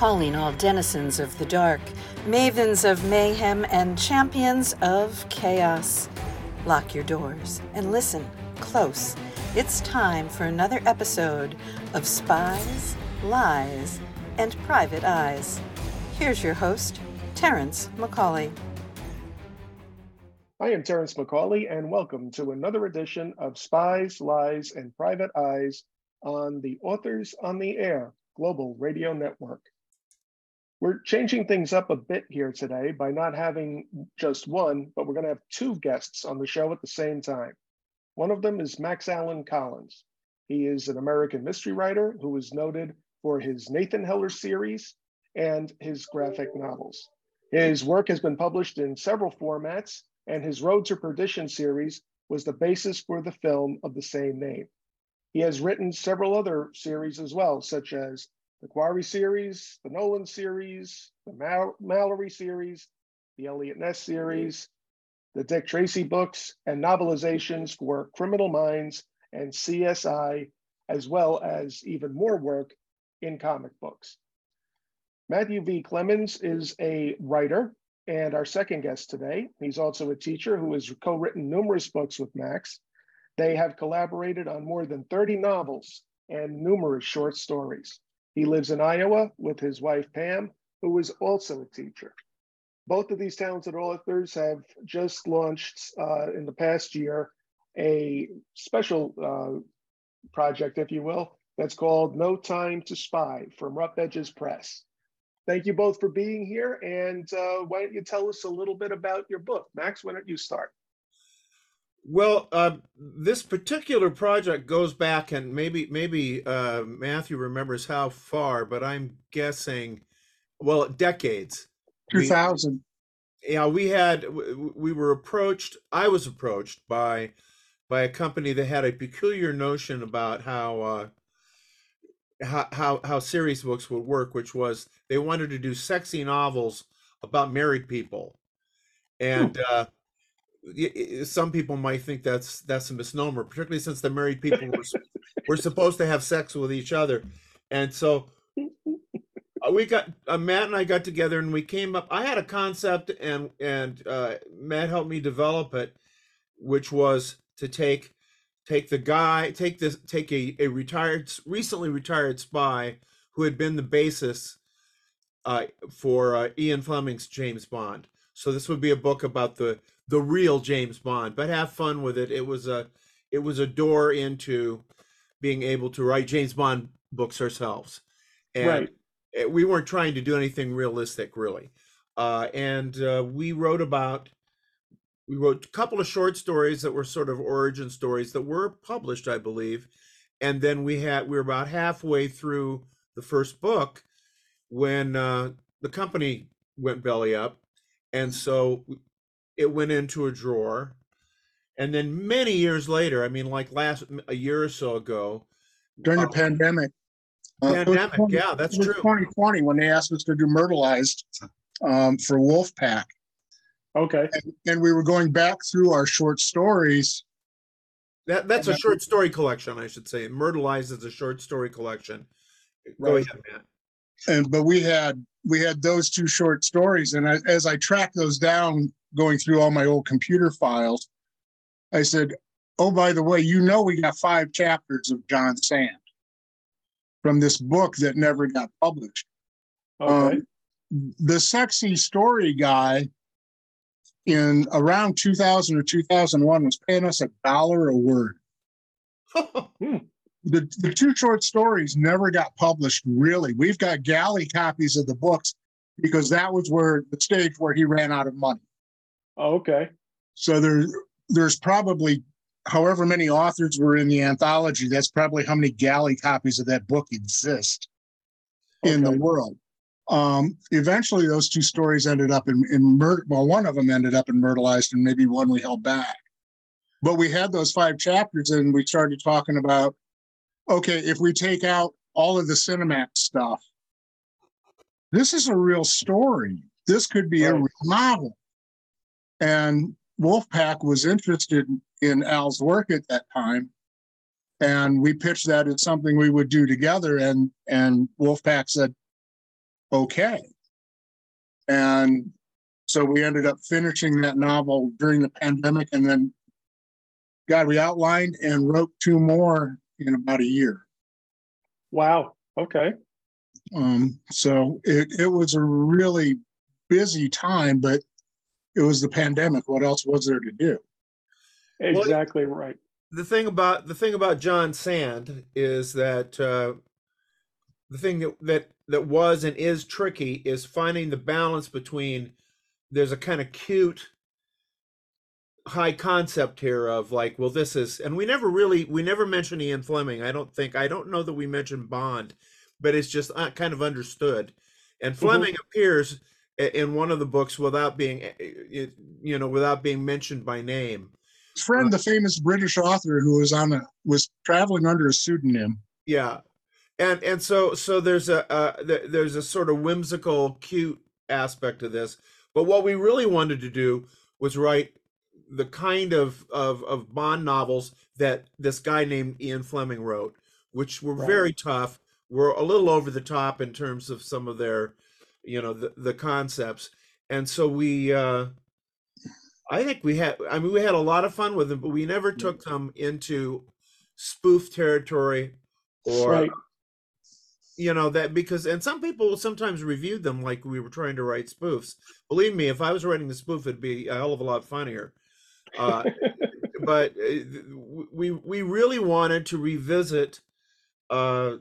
calling all denizens of the dark, mavens of mayhem, and champions of chaos. Lock your doors and listen close. It's time for another episode of Spies, Lies, and Private Eyes. Here's your host, Terrence McCauley. I am Terrence McCauley, and welcome to another edition of Spies, Lies, and Private Eyes on the Authors on the Air Global Radio Network. We're changing things up a bit here today by not having just one, but we're going to have two guests on the show at the same time. One of them is Max Allan Collins. He is an American mystery writer who is noted for his Nathan Heller series and his graphic novels. His work has been published in several formats, and his Road to Perdition series was the basis for the film of the same name. He has written several other series as well, such as the Quarry series, the Nolan series, the Mal- Mallory series, the Eliot Ness series, the Dick Tracy books, and novelizations for Criminal Minds and CSI, as well as even more work in comic books. Matthew V. Clemens is a writer and our second guest today. He's also a teacher who has co written numerous books with Max. They have collaborated on more than 30 novels and numerous short stories. He lives in Iowa with his wife, Pam, who is also a teacher. Both of these talented authors have just launched uh, in the past year a special uh, project, if you will, that's called No Time to Spy from Rough Edges Press. Thank you both for being here. And uh, why don't you tell us a little bit about your book? Max, why don't you start? Well, uh, this particular project goes back, and maybe maybe uh, Matthew remembers how far, but I'm guessing, well, decades. Two thousand. Yeah, we had we were approached. I was approached by by a company that had a peculiar notion about how uh, how how how series books would work, which was they wanted to do sexy novels about married people, and. Uh, some people might think that's that's a misnomer, particularly since the married people were, were supposed to have sex with each other, and so uh, we got uh, Matt and I got together and we came up. I had a concept, and and uh, Matt helped me develop it, which was to take take the guy take this take a, a retired recently retired spy who had been the basis uh, for uh, Ian Fleming's James Bond. So this would be a book about the the real James Bond, but have fun with it. It was a it was a door into being able to write James Bond books ourselves, and right. we weren't trying to do anything realistic, really. Uh, and uh, we wrote about we wrote a couple of short stories that were sort of origin stories that were published, I believe, and then we had we were about halfway through the first book when uh, the company went belly up, and so it went into a drawer. And then many years later i mean like last a year or so ago during the uh, pandemic. Pandemic uh, 20, yeah that's true. 2020 when they asked us to do Murderlized um, for wolfpack okay. And, and, we were going back through our short stories. That that's a short story collection i should say. Murderlized is a short story collection. Right. go ahead matt. And but we had we had those two short stories and I, as i tracked those down going through all my old computer files, I said, Oh, by the way, you know, we got five chapters of John Sand from this book that never got published. Okay. Um, the sexy story guy in around 2000 or 2001 was paying us a dollar a word. Hmm. the, the two short stories never got published, really. We've got galley copies of the books because that was where the stage where he ran out of money. Oh, okay. So there, there's probably however many authors were in the anthology. That's probably how many galley copies of that book exist okay. in the world. Um, eventually, those two stories ended up in, in murder. Well, one of them ended up in Murderlized, and maybe one we held back. But we had those five chapters, and we started talking about okay, if we take out all of the Cinemax stuff, this is a real story. This could be right. a real novel. And Wolfpack was interested in Al's work at that time. And we pitched that as something we would do together. And, and Wolfpack said, okay. And so we ended up finishing that novel during the pandemic and then God, we outlined and wrote two more in about a year. Wow. Okay. Um, so it, it was a really busy time, but it was the pandemic. What else was there to do? Exactly well, right. The thing about the thing about John Sand is that uh, the thing that, that that was and is tricky is finding the balance between there's a kind of cute high concept here of like well this is and we never really we never mentioned ian fleming i don't think i don't know that we mentioned bond but it's just uh, kind of understood and mm-hmm. fleming mm-hmm. appears in one of the books without being you know without being mentioned by name. Friend uh, the famous british author who was on a was traveling under a pseudonym. Yeah. And and so so there's a uh, there's a sort of whimsical cute aspect of this. But what we really wanted to do was write the kind of, of, of Bond novels that this guy named Ian Fleming wrote, which were right. very tough, were a little over the top in terms of some of their, you know, the, the concepts. And so we, uh, I think we had, I mean, we had a lot of fun with them, but we never took them into spoof territory or, right. you know, that because, and some people sometimes reviewed them like we were trying to write spoofs. Believe me, if I was writing the spoof, it'd be a hell of a lot funnier. Uh, but uh, we we really wanted to revisit uh,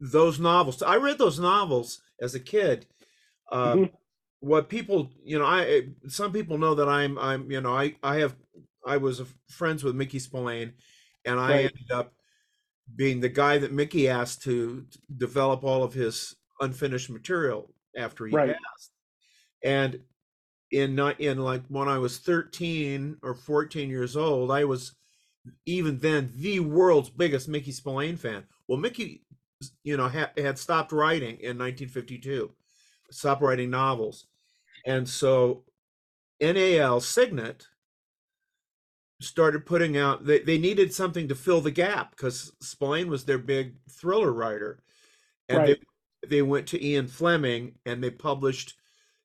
those novels. I read those novels as a kid. Uh, mm-hmm. What people, you know, I some people know that I'm I'm you know I I have I was friends with Mickey Spillane, and I right. ended up being the guy that Mickey asked to develop all of his unfinished material after he right. passed. And in in like when I was 13 or 14 years old, I was even then the world's biggest Mickey Spillane fan. Well, Mickey, you know, had, had stopped writing in 1952, stopped writing novels, and so NAL Signet started putting out. They they needed something to fill the gap because Spillane was their big thriller writer, and right. they they went to Ian Fleming and they published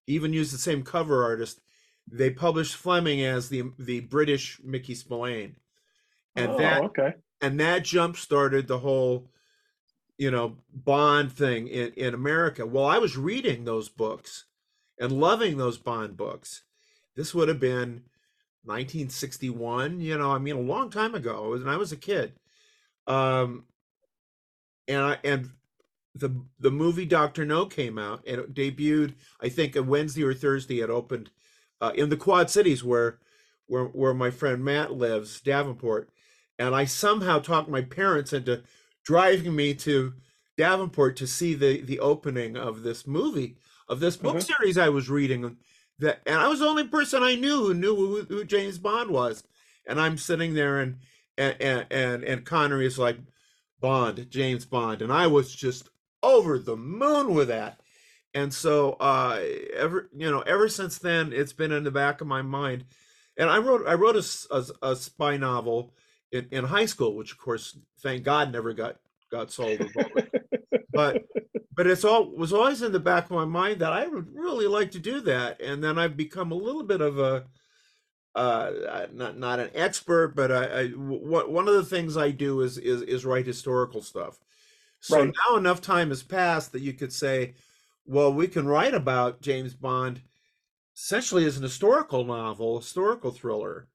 even used the same cover artist. They published Fleming as the the British Mickey Spillane, and oh, that okay. and that jump started the whole, you know, Bond thing in in America. Well, I was reading those books and loving those Bond books. This would have been 1961. You know, I mean, a long time ago, and I was a kid. Um, and I and the the movie Doctor No came out and it debuted. I think a Wednesday or Thursday. It opened uh, in the Quad Cities where where where my friend Matt lives, Davenport, and I somehow talked my parents into driving me to Davenport to see the the opening of this movie of this book mm-hmm. series I was reading. That and I was the only person I knew who knew who, who James Bond was, and I'm sitting there and and and and Connery is like Bond, James Bond, and I was just over the moon with that. And so, uh, ever you know, ever since then, it's been in the back of my mind. And I wrote I wrote a, a, a spy novel in, in high school, which of course, thank God, never got got sold. but but it's all was always in the back of my mind that I would really like to do that. And then I've become a little bit of a uh, not not an expert, but I, I one of the things I do is is is write historical stuff. So right. now enough time has passed that you could say, well, we can write about James Bond essentially as an historical novel, historical thriller.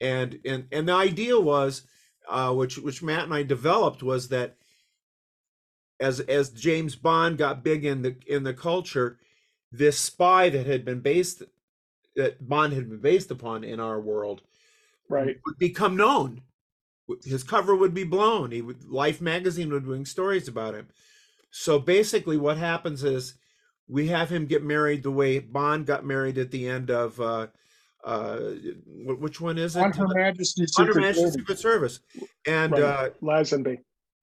And and and the idea was, uh, which which Matt and I developed was that as as James Bond got big in the in the culture, this spy that had been based that Bond had been based upon in our world, right, would become known his cover would be blown. He would Life magazine would bring stories about him. So basically, what happens is we have him get married the way Bond got married at the end of uh, uh, which one is it? On Her Majesty's Secret, Her Majesty's Secret Service, and right. uh, Lazenby.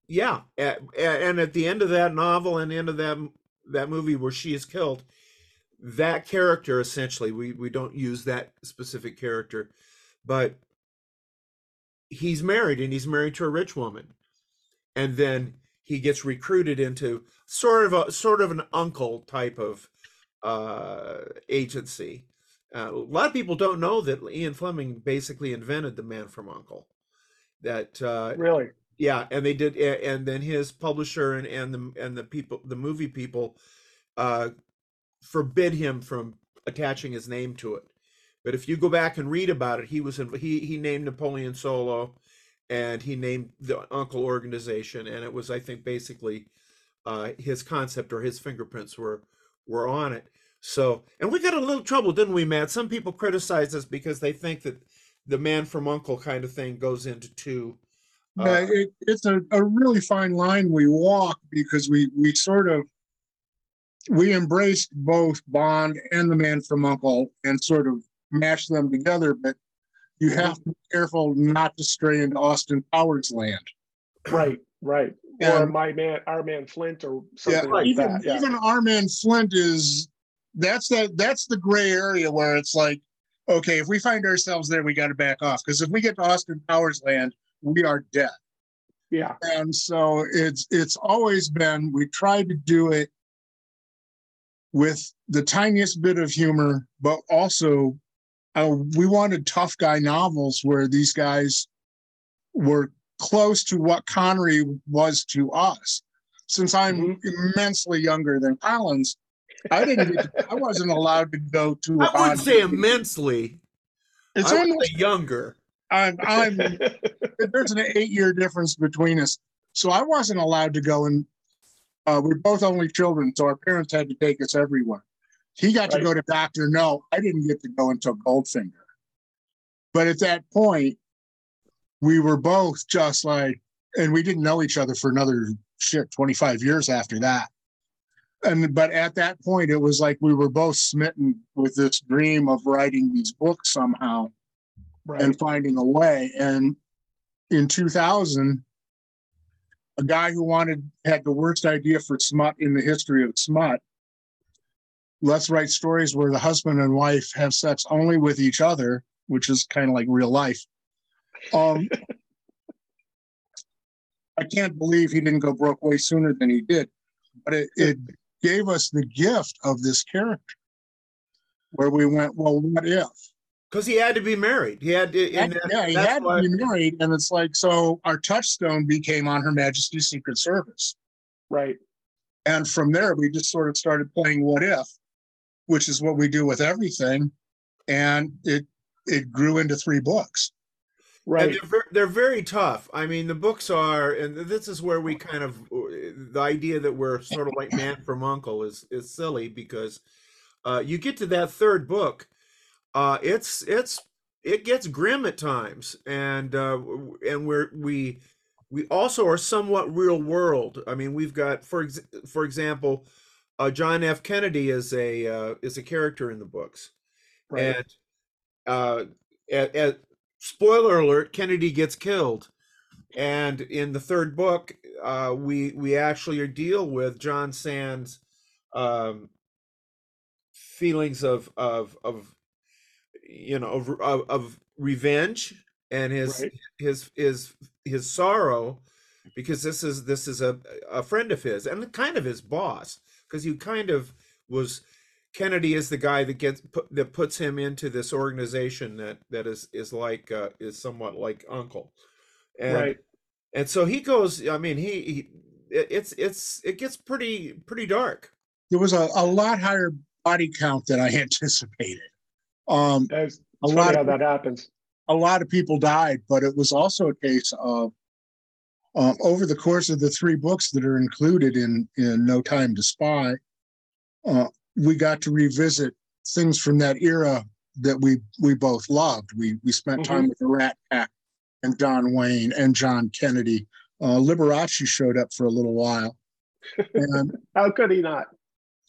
Yeah, and at the end of that novel and end of that that movie where she is killed, that character essentially we we don't use that specific character, but he's married and he's married to a rich woman and then he gets recruited into sort of a sort of an uncle type of uh, agency. Uh, a lot of people don't know that Ian Fleming basically invented the Man from Uncle. That uh, really, yeah, and they did, and then his publisher and and the and the people, the movie people, uh, forbid him from attaching his name to it. But if you go back and read about it, he was in, he he named Napoleon Solo, and he named the Uncle organization, and it was I think basically uh, his concept or his fingerprints were were on it. So, and we got a little trouble, didn't we, Matt? Some people criticize us because they think that the man from Uncle kind of thing goes into two. Uh, yeah, it, it's a, a really fine line we walk because we we sort of we embraced both Bond and the man from Uncle and sort of mash them together, but you have to be careful not to stray into Austin Powers land. Right, right. And, or my man, our man Flint, or something yeah, like even, that. Yeah. Even our man Flint is that's that that's the gray area where it's like, okay, if we find ourselves there, we got to back off because if we get to Austin Powers land, we are dead. Yeah. And so it's it's always been we try to do it with the tiniest bit of humor, but also uh, we wanted tough guy novels where these guys were close to what Connery was to us. Since I'm mm-hmm. immensely younger than Collins, I didn't. To, I wasn't allowed to go to. I wouldn't say immensely. It's I almost younger. I'm. I'm there's an eight-year difference between us, so I wasn't allowed to go. And uh, we're both only children, so our parents had to take us everywhere. He got right. to go to Doctor No. I didn't get to go until Goldfinger. But at that point, we were both just like, and we didn't know each other for another shit 25 years after that. And but at that point, it was like we were both smitten with this dream of writing these books somehow right. and finding a way. And in 2000, a guy who wanted had the worst idea for smut in the history of smut let's write stories where the husband and wife have sex only with each other, which is kind of like real life. Um, I can't believe he didn't go broke way sooner than he did, but it, it gave us the gift of this character where we went, well, what if? Because he had to be married. He had to, that, yeah, he had why... to be married. And it's like, so our touchstone became on Her Majesty's Secret Service. Right. And from there, we just sort of started playing what if which is what we do with everything. And it it grew into three books. Right. They're, they're, very tough. I mean, the books are, and this is where we kind of, the idea that we're sort of like Man from Uncle is is silly because uh, you get to that third book, uh, it's it's it gets grim at times, and uh, and we're we we also are somewhat real world. I mean, we've got for ex- for example, uh, John F. Kennedy is a uh, is a character in the books, right. and uh, at, at, spoiler alert, Kennedy gets killed, and in the third book, uh, we we actually deal with John Sand's um, feelings of of of you know of of, of revenge and his right. his his his sorrow because this is this is a a friend of his and kind of his boss because you kind of was Kennedy is the guy that gets put, that puts him into this organization that that is is like uh, is somewhat like Uncle, and right. and so he goes. I mean, he, he it's it's it gets pretty pretty dark. There was a, a lot higher body count than I anticipated. Um, That's a lot of, that happens. A lot of people died, but it was also a case of um, over the course of the three books that are included in, in No Time to Spy, uh, we got to revisit things from that era that we we both loved. We we spent mm-hmm. time with the Rat Pack and John Wayne and John Kennedy. Uh, Liberace showed up for a little while. And how could he not?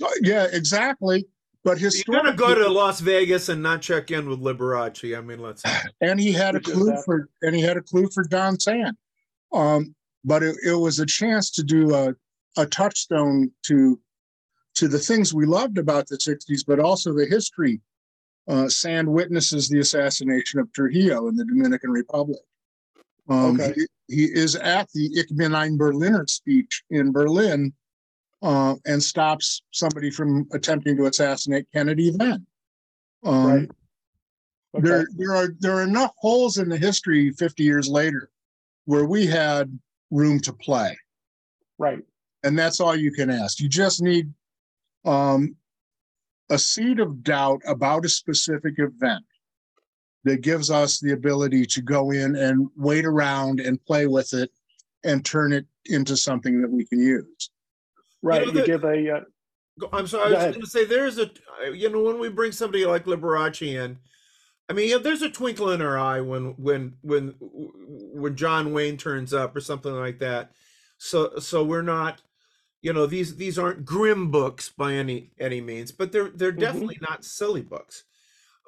Uh, yeah, exactly. But his you're gonna go to Las Vegas and not check in with Liberace. I mean, let's. And he had a clue for and he had a clue for Don Sand. Um, but it, it was a chance to do a, a touchstone to to the things we loved about the 60s, but also the history. Uh, Sand witnesses the assassination of Trujillo in the Dominican Republic. Um, okay. he, he, is at the Ich bin ein Berliner speech in Berlin uh, and stops somebody from attempting to assassinate Kennedy then. Um, Right. Okay. there there are there are enough holes in the history 50 years later where we had room to play Right. and that's all you can ask you just need um a seed of doubt about a specific event that gives us the ability to go in and wait around and play with it and turn it into something that we can use Right. know, You the- give a uh, I'm sorry. Go I was going to say there's a you know when we bring somebody like Liberace in, I mean yeah, there's a twinkle in her eye when when when when John Wayne turns up or something like that. So so we're not, you know these these aren't grim books by any any means, but they're they're Mhm. definitely not silly books.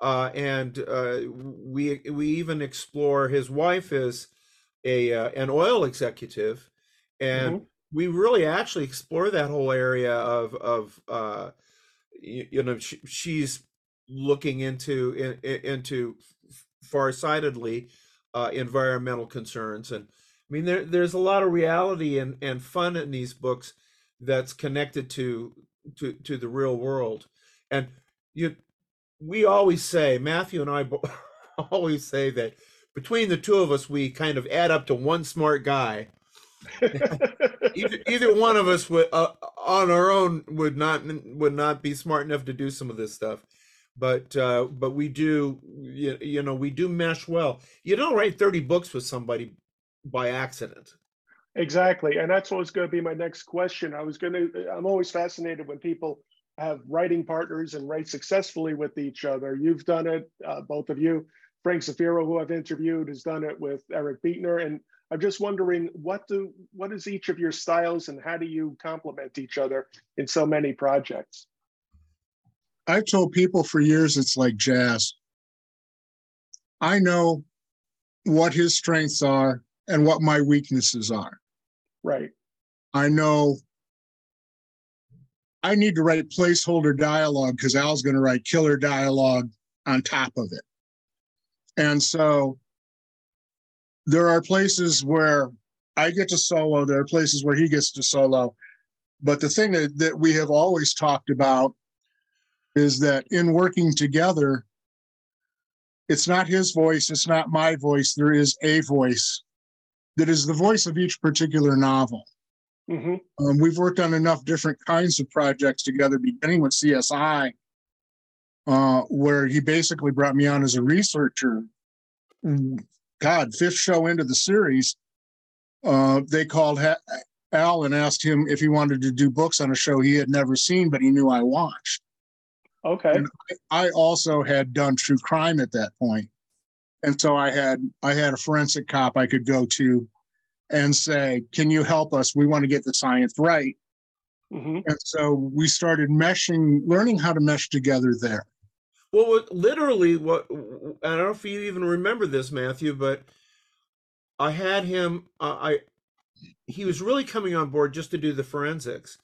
Uh, and uh, we we even explore his wife is a uh, an oil executive, and we really actually explore that whole area of of uh you, you know she, she's looking into in, in- into farsightedly uh environmental concerns and i mean there there's a lot of reality and and fun in these books that's connected to to to the real world and you we always say matthew and i always say that between the two of us we kind of add up to one smart guy either, either one of us would uh, on our own would not would not be smart enough to do some of this stuff but uh but we do you, you know we do mesh well you don't write 30 books with somebody by accident Exactly. And that's what was going to be my next question. I was going to, I'm always fascinated when people have writing partners and write successfully with each other. You've done it, uh, both of you. Frank Zafiro, who I've interviewed, has done it with Eric Beetner. And I'm just wondering what do what is each of your styles and how do you complement each other in so many projects? I've told people for years it's like jazz. I know what his strengths are and what my weaknesses are. Right. I know I need to write placeholder dialogue because Al's going to write killer dialogue on top of it. And so there are places where I get to solo, there are places where he gets to solo. But the thing that, that we have always talked about is that in working together, it's not his voice, it's not my voice. There is a voice that is the voice of each particular novel. hmm Um, we've worked on enough different kinds of projects together, beginning with CSI, uh, where he basically brought me on as a researcher. God, fifth show into the series, uh, they called ha- Al and asked him if he wanted to do books on a show he had never seen, but he knew I watched. Okay. And I also had done true crime at that. And so I had I had a forensic cop I could go to and say, "Can you help us? We want to get the science right." hmm And so we started meshing, learning how to mesh together there. Well what, literally what i don't know if you even remember this matthew but i had him uh, i he was really coming on board just to do the forensics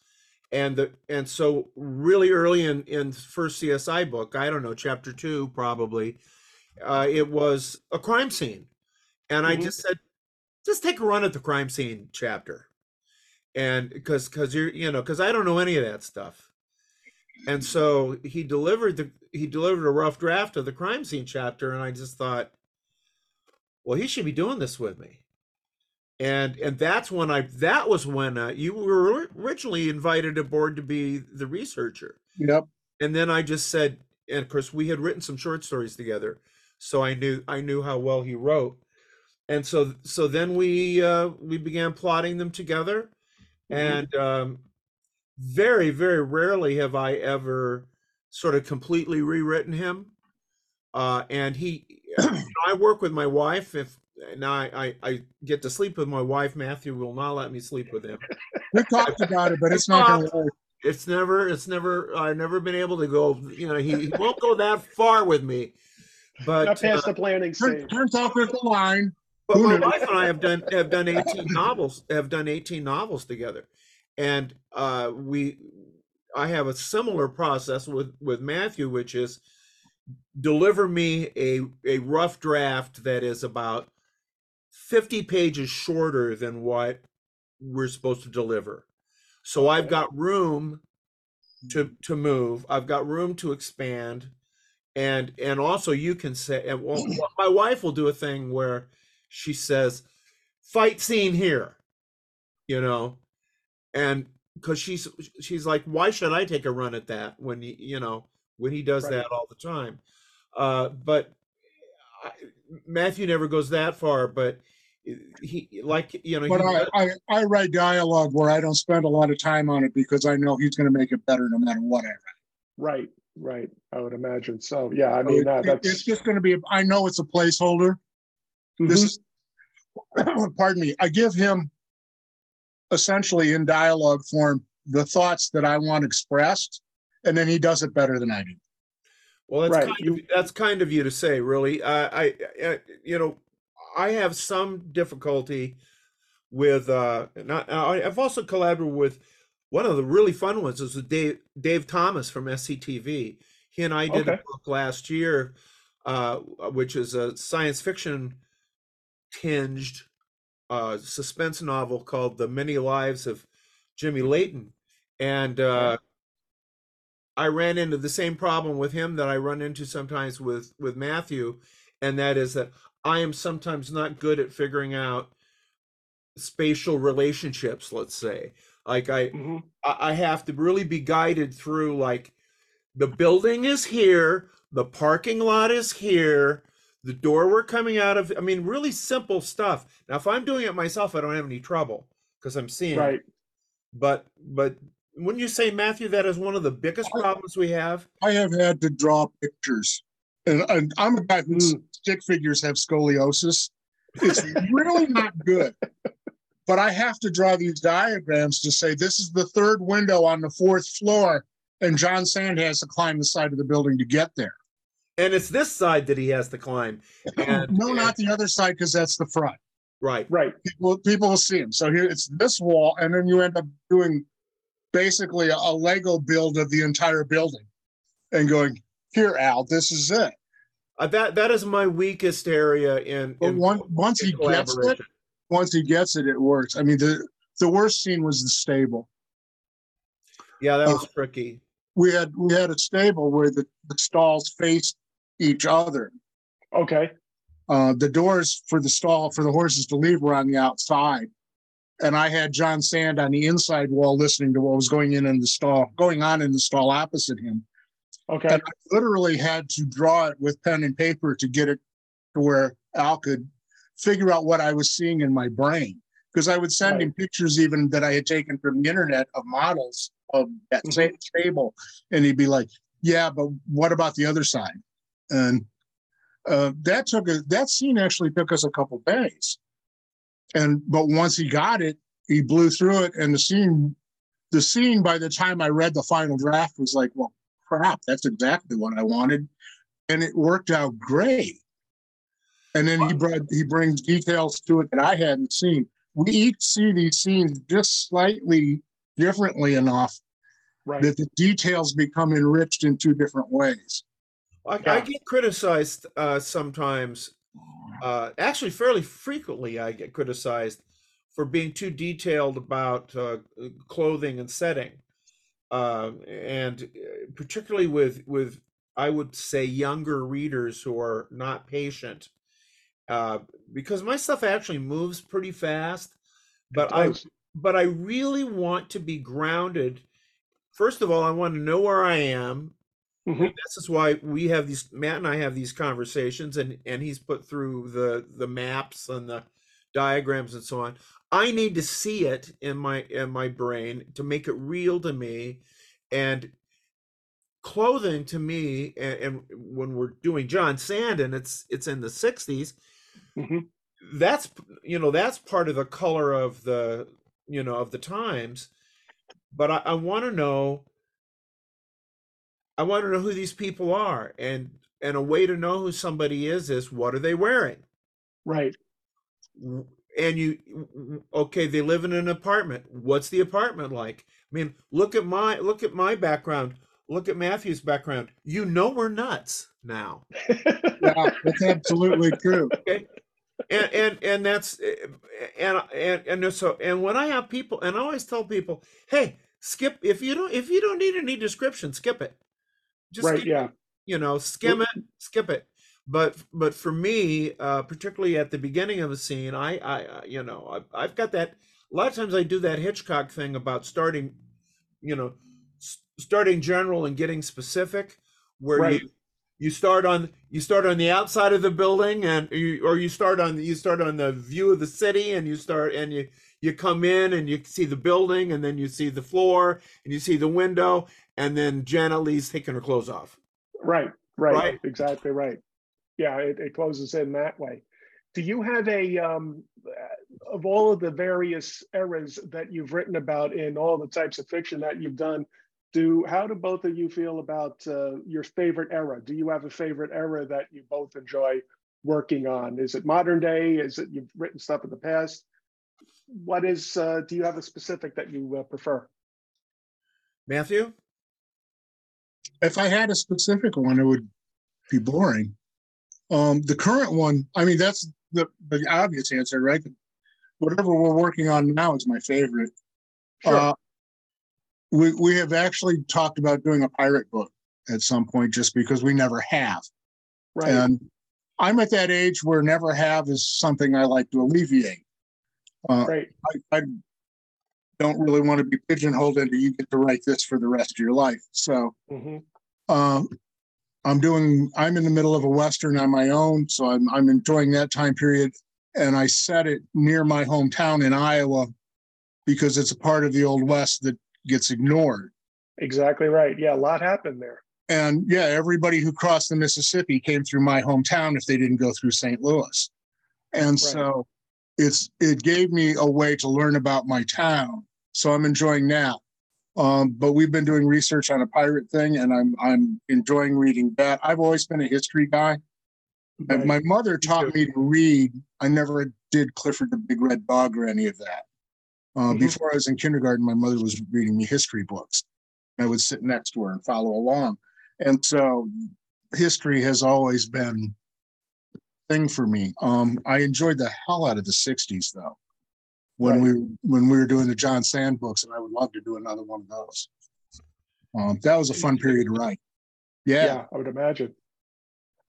and the and so really early in in first csi book i don't know chapter two probably uh it was a crime scene. And i Mhm. just said just take a run at the crime scene chapter. And because because you're you know because i don't know any of that stuff and so he delivered the he delivered a rough draft of the crime scene chapter and i just thought well he should be doing this with me and and that's when i that was when uh, you were originally invited aboard to be the researcher Yep. and then i just said and of course we had written some short stories together so i knew i knew how well he wrote and so so then we uh we began plotting them together Mhm. and um very very rarely have i ever sort of completely rewritten him uh and he i work with my wife if now I, I i get to sleep with my wife matthew will not let me sleep with him We talked about it, but it's not going to work. it's never it's never i've never been able to go you know he, he won't go that far with me but Not past uh, the planning Turns, stage. turns out there's a line. But my wife and I have done have done eighteen novels have done eighteen novels together, and uh, we I have a similar process with with Matthew, which is deliver me a a rough draft that is about fifty pages shorter than what we're supposed to deliver. So I've got room to to move. I've got room to expand, and and also you can say, and well, my wife will do a thing where she says, "Fight scene here," you know, and because she's she's like, why should I take a run at that when you you know when he does Right. that all the time? Uh, but I, Matthew never goes that far, but he like you know But he, I, I, I write dialogue where I don't spend a lot of time on it because I know he's going to make it better no matter what I write. Right, right. I would imagine so. Yeah, I So mean, it- uh, that's. it's just going to be. I know it's a placeholder. This is, pardon me. I give him essentially in dialogue form the thoughts that I want expressed, and then he does it better than I do. Well, that's Right, kind of that's kind of you to say, really. Uh, I, I, you know, I have some difficulty with. Uh, not, I- I've also collaborated with one of the really fun ones is with Dave Dave Thomas from SCTV. He and I did a book last year, uh, which is a science fiction tinged uh, suspense novel called "The Many Lives of Jimmy Layton," and uh, I ran into the same problem with him that I run into sometimes with with Matthew, and that is that I am sometimes not good at figuring out spatial relationships. Let's say, like I Mhm. I I have to really be guided through like the building is here, the parking lot is here, the door we're coming out of. I mean, really simple stuff. Now, if I'm doing it myself, I don't have any trouble because I'm seeing. it. Right. But but wouldn't you say, Matthew, that is one of the biggest problems we have? I have had to draw pictures, and, and I'm a guy whose mm. stick figures have scoliosis. It's really not good. But I have to draw these diagrams to say this is the third window on the fourth floor, and John Sand has to climb the side of the building to get there. And it's this side that he has to climb. And, no, not the other side because that's the front. right. Right. People, people will see him. So here it's this wall, and then you end up doing basically a, a Lego build of the entire building, and going here, Al, this is it. Uh, that that is my weakest area in. But in one, once in he gets it, once he gets it, it works. I mean, the the worst scene was the stable. Yeah, that uh, was tricky. We had we had a stable where the, the stalls faced each other. Okay. Uh, the doors for the stall for the horses to leave were on the outside, and I had John Sand on the inside wall listening to what was going in in the stall, going on in the stall opposite him. Okay. And I literally had to draw it with pen and paper to get it to where Al could figure out what I was seeing in my brain. Because I would send him pictures even that I had taken from the internet of models of that Mhm. same stable. And he'd be like, Yeah, but what about the other side? And uh, that took a that scene actually took us a couple days. And but once he got it, he blew through it. And the scene, the scene by the time I read the final draft was like, well, crap, that's exactly what I wanted. And it worked out great. And then he brought he brings details to it that I hadn't seen. We each see these scenes just slightly differently enough Right. that the details become enriched in two different ways. I, I get criticized uh, sometimes. Uh, actually, fairly frequently, I get criticized for being too detailed about uh, clothing and setting, uh, and uh, particularly with with I would say younger readers who are not patient, uh, because my stuff actually moves pretty fast. But I but I really want to be grounded. First of all, I want to know where I am. Mhm. This is why we have these. Matt and I have these conversations, and and he's put through the the maps and the diagrams and so on. I need to see it in my in my brain to make it real to me, and clothing to me. And, and when we're doing John Sand, and it's it's in the '60s, Mhm. that's you know that's part of the color of the you know of the times but i, I want to know i want to know who these people are and and a way to know who somebody is is what are they wearing? Right. And you okay they live in an apartment. What's the apartment like? I mean look at my look at my background. Look at matthew's background. You know we're nuts now. Yeah, that's absolutely true. okay. And and and that's eh, and and and so and when I have people, and I always tell people, hey, skip if you don't if you don't need any description, skip it. Just right, yeah. You know, skim it, skip it. But but for me, uh, particularly at the beginning of a scene, I I you know I've, I've got that. A lot of times I do that Hitchcock thing about starting, you know, starting general and getting specific, where right. you you start on you start on the outside of the building and you, or you start on you start on the view of the city and you start and you you come in and you see the building and then you see the floor and you see the window and then Janet Leigh's taking her clothes off. Right, right, right? exactly right. Yeah, it, it closes in that way. Do you have a um, of all of the various eras that you've written about in all the types of fiction that you've done? do how do both of you feel about uh, your favorite era do you have a favorite era that you both enjoy working on is it modern day is it you've written stuff in the past what is uh, do you have a specific that you uh, prefer matthew if i had a specific one it would be boring um the current one i mean that's the, the obvious answer right whatever we're working on now is my favorite sure. Uh, we, we have actually talked about doing a pirate book at some point just because we never have. Right. And I'm at that age where never have is something I like to alleviate. Uh, right. I, I, don't really want to be pigeonholed into you get to write this for the rest of your life. So mm-hmm. um, I'm doing, I'm in the middle of a Western on my own. So I'm, I'm enjoying that time period. And I set it near my hometown in Iowa because it's a part of the Old West that gets ignored. Exactly right. Yeah, a lot happened there. And yeah, everybody who crossed the Mississippi came through my hometown if they didn't go through St. Louis. And right. so it's it gave me a way to learn about my town. So I'm enjoying that. Um, but we've been doing research on a pirate thing, and I'm I'm enjoying reading that. I've always been a history guy. Right. My mother taught me to read. I never did Clifford the Big Red Dog or any of that. Uh, mm-hmm. Before I was in kindergarten, my mother was reading me history books. I would sit next to her and follow along. And so history has always been thing for me. Um, I enjoyed the hell out of the 60s though. When right. we when we were doing the John Sand books, and I would love to do another one of those. Um, that was a fun period to write. Yeah, yeah I would imagine.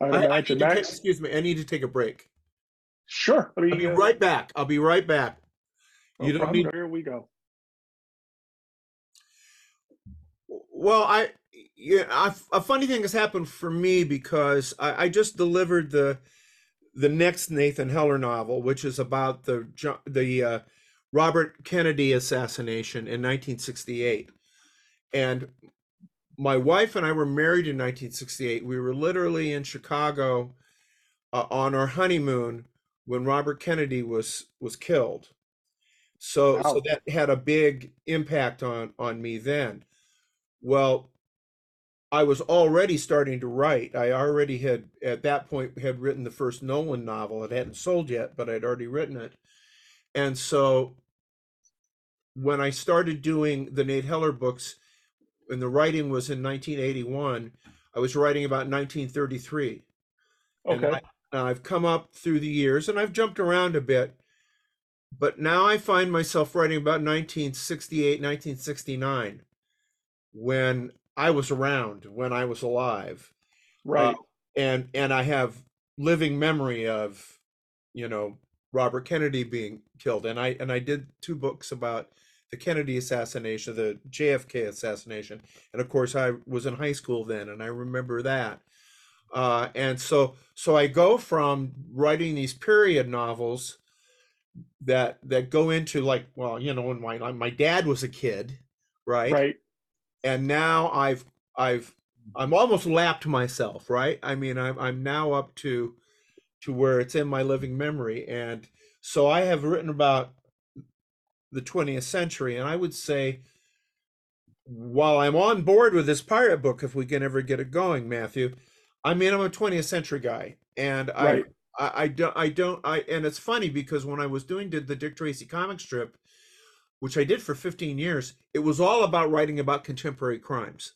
I would I, imagine. I take, excuse me, I need to take a break. Sure. I will be uh, right back. I'll be right back. No you don't need. Here we go. Well, I yeah, I, a funny thing has happened for me because I, I just delivered the the next Nathan Heller novel, which is about the the uh, Robert Kennedy assassination in 1968, and my wife and I were married in 1968. We were literally in Chicago uh, on our honeymoon when Robert Kennedy was was killed. So wow. so that had a big impact on on me then. Well, I was already starting to write. I already had at that point had written the first Nolan novel. It hadn't sold yet, but I'd already written it. And so when I started doing the Nate Heller books, and the writing was in 1981, I was writing about 1933. Okay. And I, I've come up through the years, and I've jumped around a bit but now I find myself writing about 1968, 1969, when I was around, when I was alive. Right. Uh, and and I have living memory of, you know, Robert Kennedy being killed. And I and I did two books about the Kennedy assassination, the JFK assassination. And of course I was in high school then and I remember that. Uh, and so so I go from writing these period novels that that go into like well you know when my my dad was a kid right right and now i've i've i'm almost lapped myself right? I mean i'm i'm now up to to where it's in my living memory. And so i have written about the 20th century and i would say while i'm on board with this pirate book if we can ever get it going matthew i mean i'm a 20th century guy. And right. i I, I don't I don't I and it's funny because when I was doing did the Dick Tracy comic strip, which I did for 15 years, it was all about writing about contemporary crimes.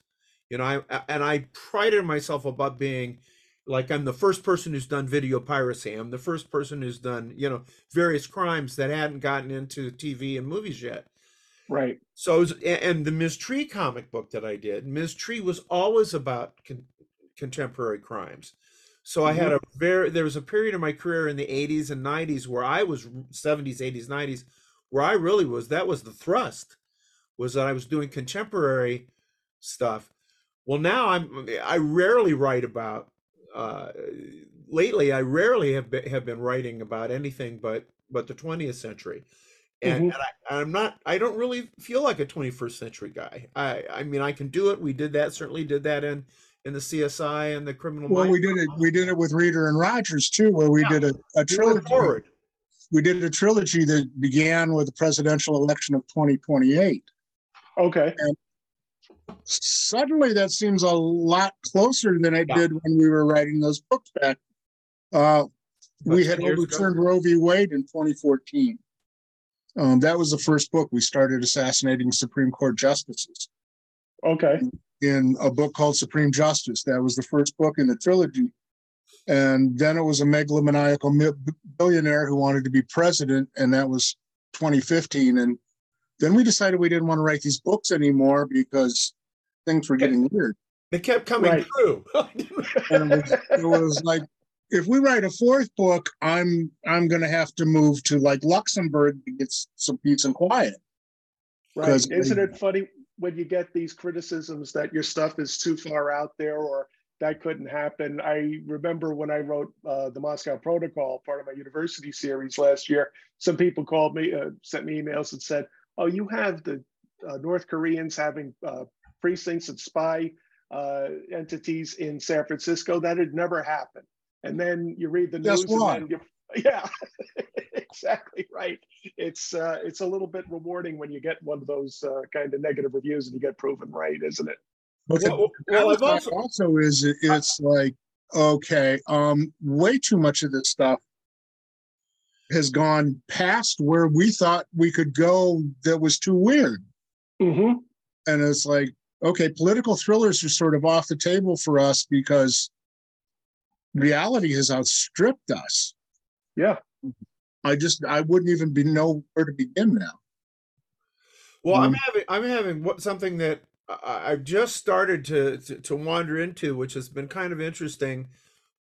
You know, I and I prided myself about being like I'm the first person who's done video piracy. I'm the first person who's done, you know, various crimes that hadn't gotten into TV and movies yet. Right. So, was, and the Ms. Tree comic book that I did, Ms. Tree was always about con- contemporary crimes. So I had mm-hmm. a very, there was a period in my career in the 80s and 90s where I was 70s, 80s, 90s, where I really was, that was the thrust, was that I was doing contemporary stuff. Well, now I'm, I rarely write about uh, lately I rarely have been, have been writing about anything but but the 20th century. And, Mhm. and I, I'm not. I don't really feel like a 21st century guy. I I mean I can do it. We did that. Certainly did that in in the CSI and the Criminal. Well, we did it. We did it with Reeder and Rogers too, where we Yeah. did a, a trilogy. forward. We did a trilogy that began with the presidential election of 2028. Okay. And Suddenly, that seems a lot closer than it Yeah. did when we were writing those books back. Uh, we had 10 years ago. overturned Roe v. Wade in 2014. Um, that was the first book we started assassinating Supreme Court justices Okay. in a book called Supreme Justice. That was the first book in the trilogy. And then it was a megalomaniacal billionaire who wanted to be president, and that was 2015. And then we decided we didn't want to write these books anymore because things were getting weird. They kept coming Right. true. And it was, it was like, if we write a fourth book, I'm I'm gonna have to move to like Luxembourg to get some peace and quiet. Right. 'Cause Isn't they- it funny when you get these criticisms that your stuff is too far out there or that couldn't happen? I remember when I wrote uh, the Moscow Protocol, part of my university series last year, some people called me, uh, sent me emails and said, Oh, you have the uh, North Koreans having uh, precincts and spy uh, entities in San Francisco. That had never happened. And then you read the news you, yeah, exactly right it's uh, it's a little bit rewarding when you get one of those uh, kind of negative reviews and you get proven right, isn't it? Well, well, also also is it- it's like okay, um, way too much of this stuff has gone past where we thought we could go that was too weird. Mm-hmm. And it's like, okay, political thrillers are sort of off the table for us because reality has outstripped us. Yeah. I just I wouldn't even be know where to begin now. Well, I'm Mm. having I'm having what something that I've just started to, to to wander into, which has been kind of interesting,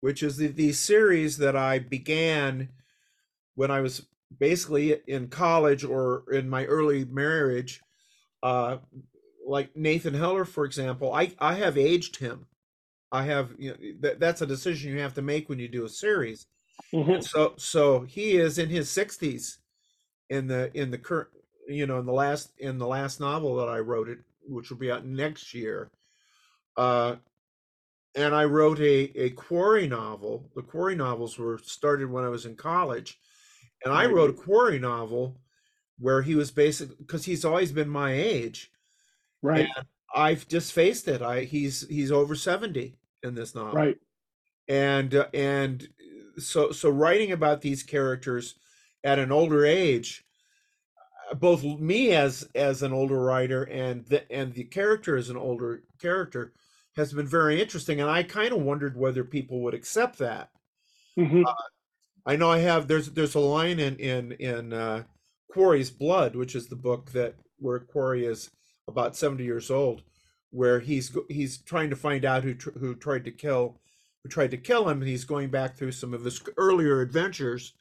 which is the, the series that I began when I was basically in college or in my early marriage. Uh, like Nathan Heller, for example, I I have aged him. I have you know that that's a decision you have to make when you do a series. Mm-hmm. So so he is in his 60s in the in the current you know in the last in the last novel that I wrote it which will be out next year. Uh and I wrote a a quarry novel. The quarry novels were started when I was in college. And I wrote a quarry novel where he was basically because he's always been my age. Right. And I've just faced it. I he's he's over 70 in this novel Right. and uh, and so so writing about these characters at an older age uh, both me as as an older writer and the and the character as an older character has been very interesting and i kind of wondered whether people would accept that Mm-hmm. i know i have there's there's a line in in in uh quarry's blood which is the book that where quarry is about 70 years old where he's go- he's trying to find out who tr- who tried to kill who tried to kill him and he's going back through some of his earlier adventures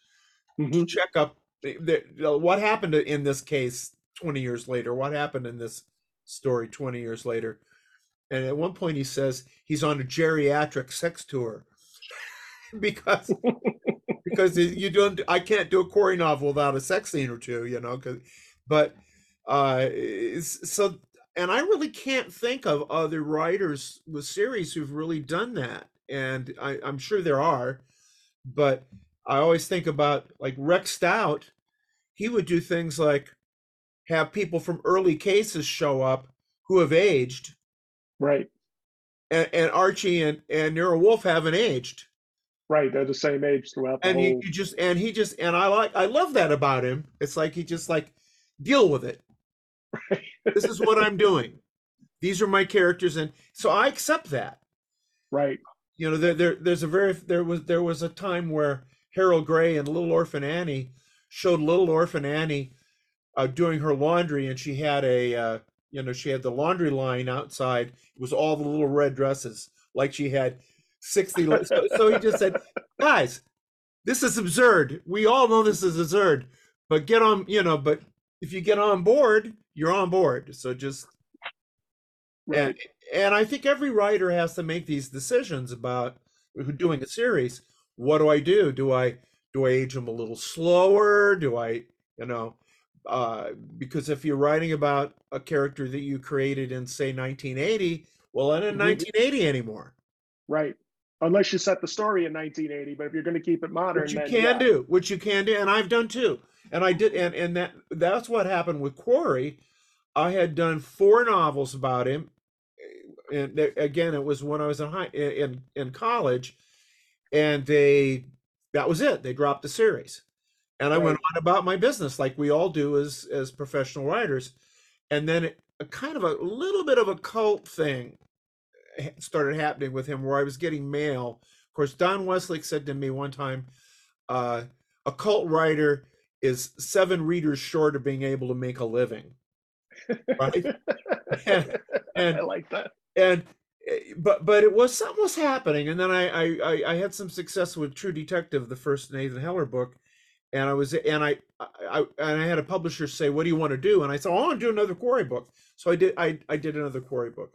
Mm-hmm. to check up what happened in this case 20 years later? What happened in this story 20 years later? And at one point he says he's on a geriatric sex tour because because you don't i can't do a quarry novel without a sex scene or two you know 'cause- but uh so and i really can't think of other writers with series who've really done that and I, i'm sure there are but i always think about like rex stout he would do things like have people from early cases show up who have aged Right. and, and archie and and nero wolfe haven't aged Right. They're the same age throughout the and whole. he just and he just and I like I love that about him. It's like he just like deal with it. This is what I'm doing. These are my characters, and so I accept that. Right. You know, there, there there's a very there was there was a time where Harold Gray and Little Orphan Annie showed Little Orphan Annie uh, doing her laundry, and she had a uh, you know she had the laundry line outside. It was all the little red dresses, like she had sixty. so, so he just said, "Guys, this is absurd. We all know this is absurd, but get on. You know, but if you get on board, you're on board. So just Right. and and I think every writer has to make these decisions about doing a series. What do I do? Do I do I age them a little slower? Do I, you know, uh, because if you're writing about a character that you created in say 1980, well, not in Mhm. 1980 anymore. Right. Unless you set the story in 1980, but if you're going to keep it modern, which you then can yeah. do, which you can do, and I've done too. And I did, and and that that's what happened with Quarry. I had done four novels about him, and again, it was when I was in high in in college, and they that was it. They dropped the series, and I went on about my business like we all do as as professional writers, and then it, a kind of a little bit of a cult thing started happening with him where I was getting mail. Of course, Don Westlake said to me one time, uh, "A cult writer is seven readers short of being able to make a living." Right? and, and I like that. and eh, Eh, but but it was something was happening and then I, I i i had some success with true detective the first nathan heller book and i was and I, I and i had a publisher say what do you want to do? And i said oh, i want to do another quarry book. So i did i i did another quarry book.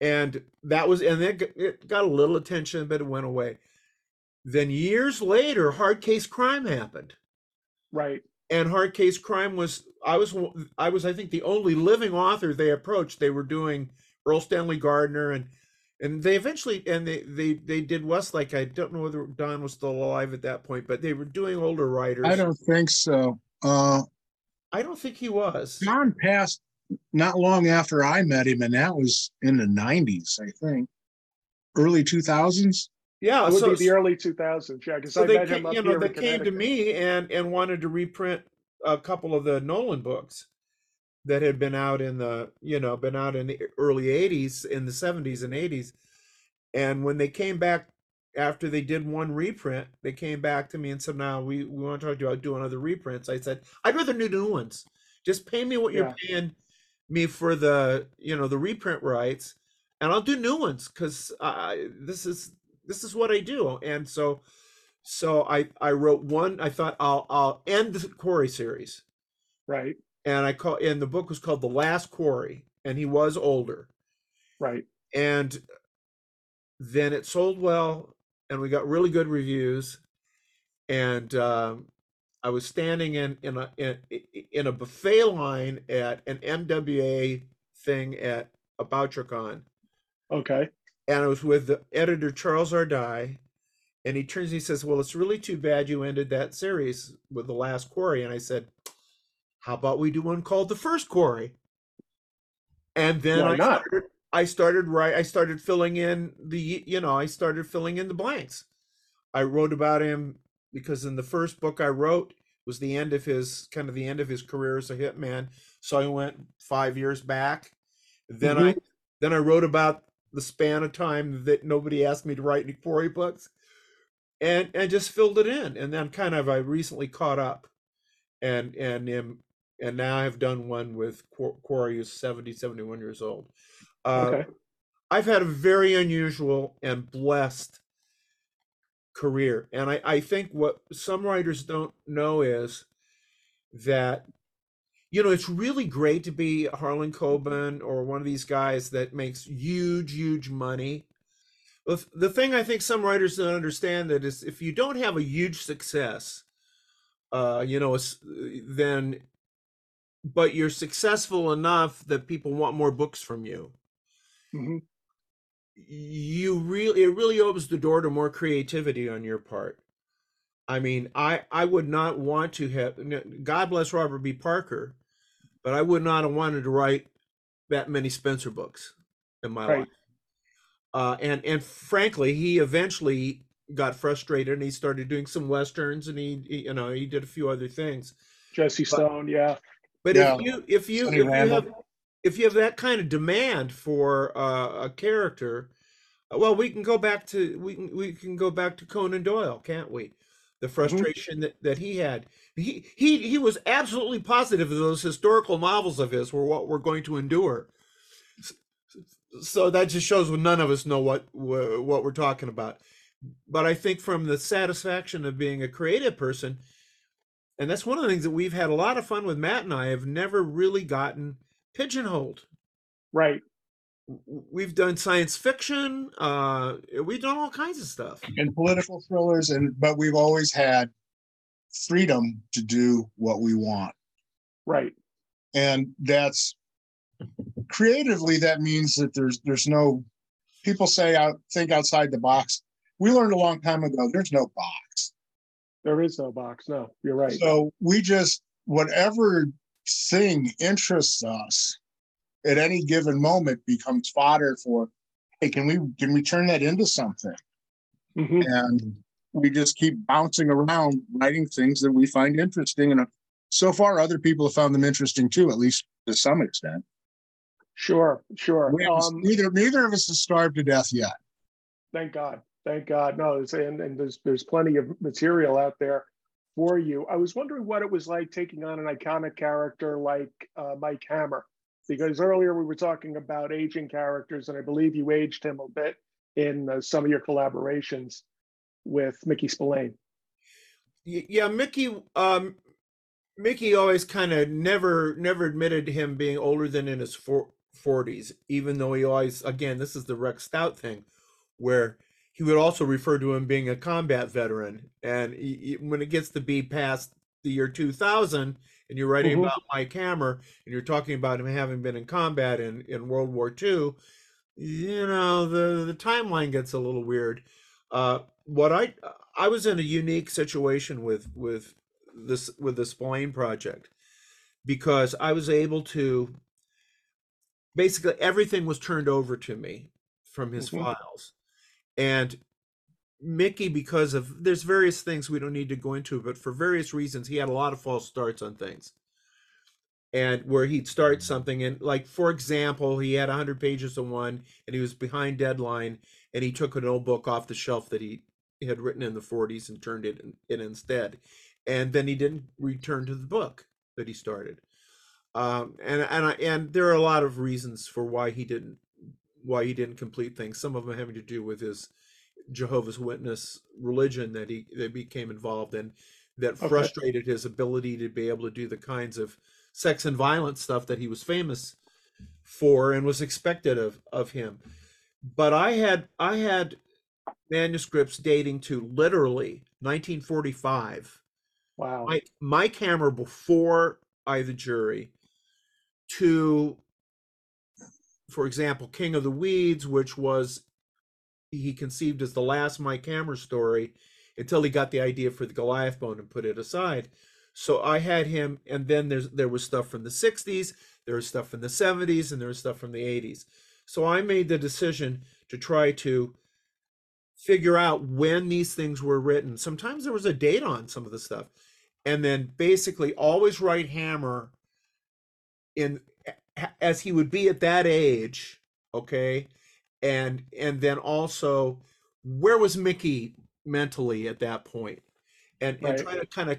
And that was and then it got a little attention but it went away. Then years later hard case crime happened. Right. and hard case crime was i was i was i think the only living author they approached. They were doing erle stanley gardner and and they eventually and they they they did westlake i don't know whether don was still alive at that point but they were doing older writers I don't think so. Uh, i don't think he was John passed not long after I met him, and that was in the nineties, I think. Early two thousands. yeah It would so, be the early 2000s. Yeah, because so I they met him came, up you know here they in came to me and and wanted to reprint a couple of the nolan books that had been out in the you know been out in the early 80s in the 70s and 80s and when they came back after they did one reprint they came back to me and said now we, we want to talk to you about doing other reprints. I said i'd rather do new ones. Just pay me what you're paying me for the you know the reprint rights and i'll do new ones because i this is this is what i do. And so so i i wrote one i thought i'll i'll end the quarry series. Right. And I call and the book was called The Last Quarry, and he was older. Right. And then it sold well, and we got really good reviews. And um, I was standing in in a in, in a buffet line at an MWA thing at a Bouchercon, Okay. and I was with the editor Charles Ardai, and he turns and he says, "Well, it's really too bad you ended that series with the last quarry." And I said, "How about we do one called the first quarry?" And then Why I not? started, I started right. I started filling in the you know I started filling in the blanks. I wrote about him because in the first book I wrote was the end of his kind of the end of his career as a hitman. So I went five years back. Then I mm-hmm. then I wrote about the span of time that nobody asked me to write any quarry books, and and just filled it in. And then kind of I recently caught up, and and am and now I've done one with Quarry who's 70, 71 years old. Uh, Okay. I've had a very unusual and blessed career. And I, I think what some writers don't know is that, you know, it's really great to be Harlan Coben or one of these guys that makes huge, huge money. The, the thing I think some writers don't understand that is if you don't have a huge success, uh, you know, then, but you're successful enough that people want more books from you hmm you really it really opens the door to more creativity on your part i mean i i would not want to have god bless robert b parker but i would not have wanted to write that many spenser books in my Right. life uh and and frankly he eventually got frustrated and he started doing some westerns and he, he you know he did a few other things Jesse Stone. Yeah. But Yeah. if you if you Sunny if you have if you have that kind of demand for uh, a character, Well, we can go back to we can we can go back to Conan Doyle, can't we? The frustration that, that he had. He he he was absolutely positive that those historical novels of his were what we're going to endure. So that just shows none of us know what what we're talking about. But I think from the satisfaction of being a creative person, and that's one of the things that we've had a lot of fun with Matt and I have never really gotten pigeonholed. Right. We've done science fiction. Uh, we've done all kinds of stuff and political thrillers, and but we've always had freedom to do what we want. Right. And that's creatively that means that there's there's no people say out think outside the box. We learned a long time ago there's no box. There is no box. No, you're right. So we just whatever thing interests us at any given moment becomes fodder for hey can we can we turn that into something Mhm. and we just keep bouncing around writing things that we find interesting and uh, so far other people have found them interesting too at least to some extent Sure, sure. Um, neither neither of us has starved to death yet Thank God. Thank God. No, and, and there's there's plenty of material out there for you. I was wondering what it was like taking on an iconic character like uh, Mike Hammer, because earlier we were talking about aging characters, and I believe you aged him a bit in uh, some of your collaborations with Mickey Spillane. Yeah mickey um mickey always kind of never never admitted him being older than in his 40s even though he always again this is the rex stout thing where he would also refer to him being a combat veteran and y- y- when it gets to be past the year 2000 and you're writing Mhm. about mike hammer and you're talking about him having been in combat in, in world war ii you know the the timeline gets a little weird uh what i i was in a unique situation with with this with the spillane project because i was able to basically everything was turned over to me from his Mhm. files and mickey because of there's various things we don't need to go into but for various reasons he had a lot of false starts on things. And where he'd start something and like for example he had 100 pages of one and he was behind deadline and he took an old book off the shelf that he had written in the 40s and turned it in, it instead. And then he didn't return to the book that he started. Um, and and I, and there are a lot of reasons for why he didn't why he didn't complete things some of them having to do with his jehovah's witness religion that he that became involved in that Okay. frustrated his ability to be able to do the kinds of sex and violence stuff that he was famous for and was expected of of him but i had i had manuscripts dating to literally 1945 Wow. my Mike Hammer before I the jury to for example King of the Weeds which was he conceived as the last Mike Hammer story until he got the idea for the Goliath bone and put it aside. So I had him and then there's there was stuff from the 60s there was stuff from the 70s and there was stuff from the 80s so I made the decision to try to figure out when these things were written. Sometimes there was a date on some of the stuff and then basically always write hammer in as he would be at that age okay and and then also where was mickey mentally at that point and and Right. try to kind of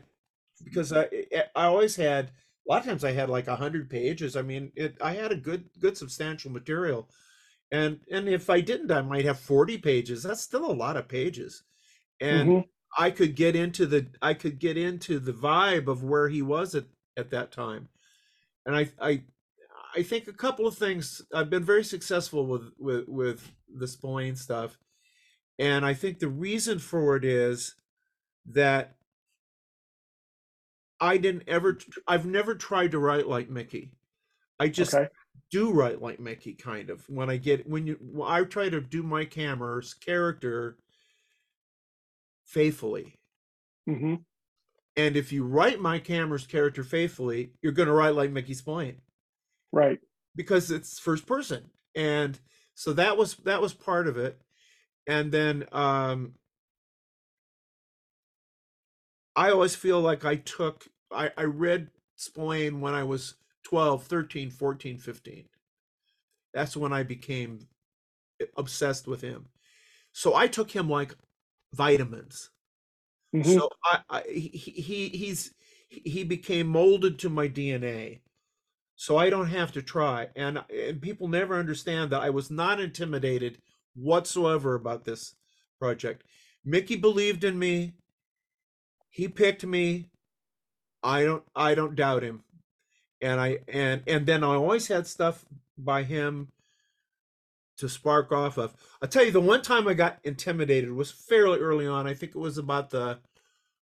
because i i always had a lot of times i had like 100 pages i mean it i had a good good substantial material and and if i didn't i might have 40 pages that's still a lot of pages and Mhm. I could get into the I could get into the vibe of where he was at at that time, and I I I think a couple of things. I've been very successful with with with the Spillane stuff, and I think the reason for it is that I didn't ever I've never tried to write like Mickey. I just Okay. do write like Mickey kind of when I get when you when I try to do Mike Hammer's character faithfully. hmm And if you write Mike Hammer's character faithfully, you're going to write like Mickey Spillane Right. because it's first person. And so that was that was part of it. And then um I always feel like I took I, I read Spillane when I was 12, 13, 14, 15. That's when I became obsessed with him. So I took him like vitamins. Mhm. So I, I he, he he's he became molded to my DNA. So I don't have to try. And and people never understand that I was not intimidated whatsoever about this project. Mickey believed in me. He picked me. I don't I don't doubt him. And I and and then I always had stuff by him to spark off of. I'll tell you the one time I got intimidated was fairly early on. I think it was about the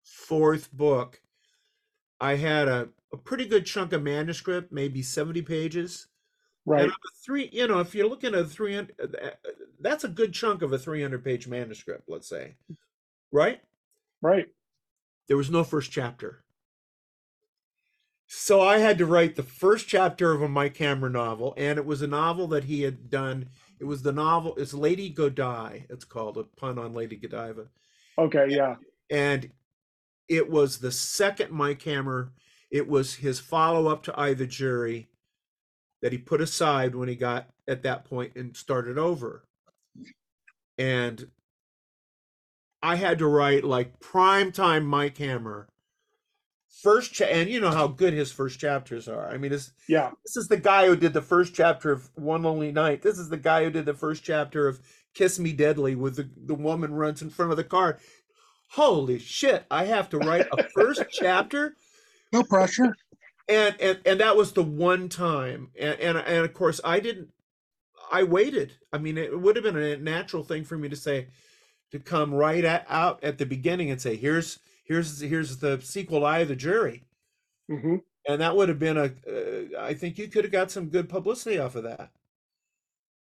fourth book. I had a, a pretty good chunk of manuscript, maybe 70 pages. right. And three, you know, if you're looking at 300, uh, that's a good chunk of a 300 page manuscript, let's say. Right? Right. There was no first chapter. So I had to write the first chapter of a Mike Hammer novel, and it was a novel that he had done. It was the novel, it's Lady Godiva, it's called, a pun on Lady Godiva. Okay. Yeah. And it was the second Mike Hammer. It was his follow up to I the Jury that he put aside when he got at that point and started over. And I had to write like prime time Mike Hammer. First, cha- and you know how good his first chapters are. I mean, this Yeah. this is the guy who did the first chapter of One Lonely Night. This is the guy who did the first chapter of Kiss Me Deadly, with the the woman runs in front of the car. Holy shit! I have to write a first chapter No pressure. and and and that was the one time. And and, and of course i didn't i waited. I mean it would have been a natural thing for me to say to come right at, out at the beginning and say here's here's here's the sequel eye of the jury. Hmm and that would have been a uh, i think you could have got some good publicity off of that.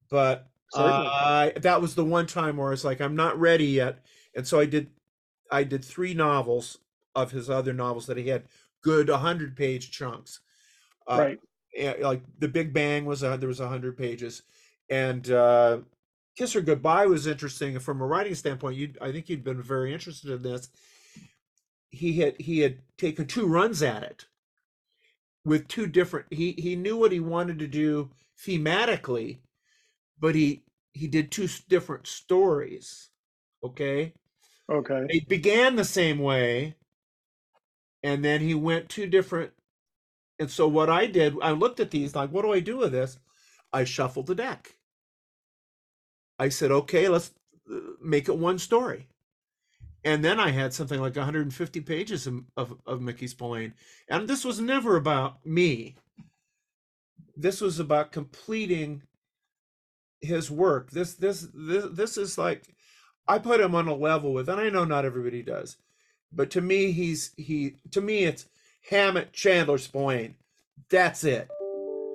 But uh, that was the one time where it's like i'm not ready yet. And so i did i did three novels of his other novels that he had good 100 page chunks uh, right. like the Big Bang was a, there was a hundred pages, and uh, Kiss Her Goodbye was interesting from a writing standpoint. You, I think you'd been very interested in this. He had he had taken two runs at it with two different. He he knew what he wanted to do thematically, but he he did two different stories. Okay, Okay. it began the same way and then he went two different and so what i did i looked at these like what do i do with this? I shuffled the deck. I said okay let's uh, make it one story. And then i had something like 150 pages of, of, of mickey spillane and this was never about me. This was about completing his work. This this this, this is like I put him on a level with, and I know not everybody does, but to me, he's he. To me, it's Hammett, Chandler, Spillane. That's it.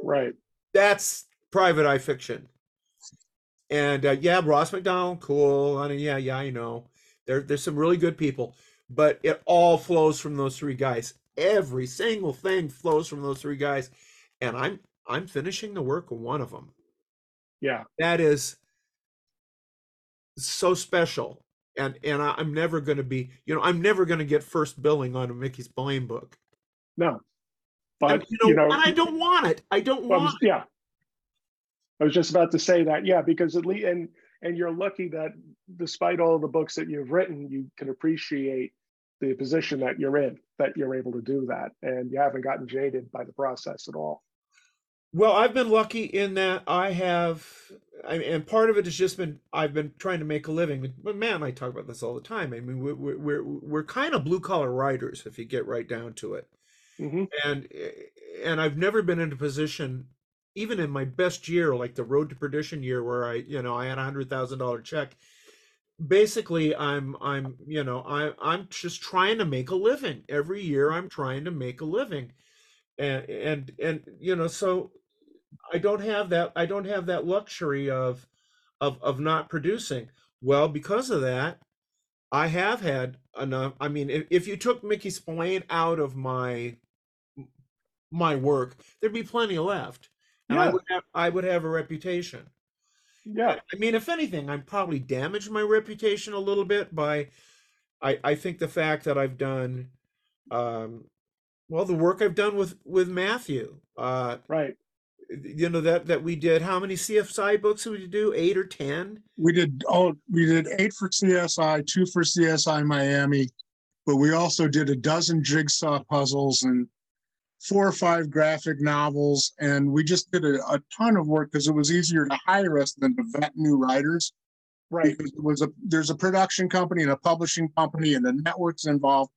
Right. That's private eye fiction. And uh, yeah, Ross Macdonald, cool. I mean, yeah, yeah, I know. There, there's some really good people, but it all flows from those three guys. Every single thing flows from those three guys, and I'm I'm finishing the work of one of them Yeah. that is so special and and I, i'm never going to be you know i'm never going to get first billing on a mickey spillane book No. and, But you know, you know, and i don't want it i don't Well, want yeah. I was just about to say that, yeah, because at least and and you're lucky that despite all the books that you've written, you can appreciate the position that you're in, that you're able to do that, and you haven't gotten jaded by the process at all. Well i've been lucky in that i have I, and part of it has just been i've been trying to make a living but man and i talk about this all the time i mean we're we're, we're, kind of blue collar writers if you get right down to it hmm and and I've never been in a position, even in my best year, like the Road to Perdition year, where I you know I had a hundred thousand dollar check. Basically, I'm I'm you know I I'm just trying to make a living every year. I'm trying to make a living, and and and you know so I don't have that I don't have that luxury of of of not producing. Well, because of that, I have had enough. I mean, if, if you took Mickey Spillane out of my my work, there'd be plenty left, and I would have I would have a reputation. Yeah. I mean, if anything, I'm probably damaged my reputation a little bit by, I I think the fact that I've done, um, well, the work I've done with with Matthew, uh, Right. you know that that we did. How many CSI books did we do? Eight or ten? We did oh we did eight for CSI, two for CSI Miami, but we also did a dozen jigsaw puzzles and four or five graphic novels, and we just did a, a ton of work because it was easier to hire us than to vet new writers. Right. Because it was a there's a production company and a publishing company and the networks involved,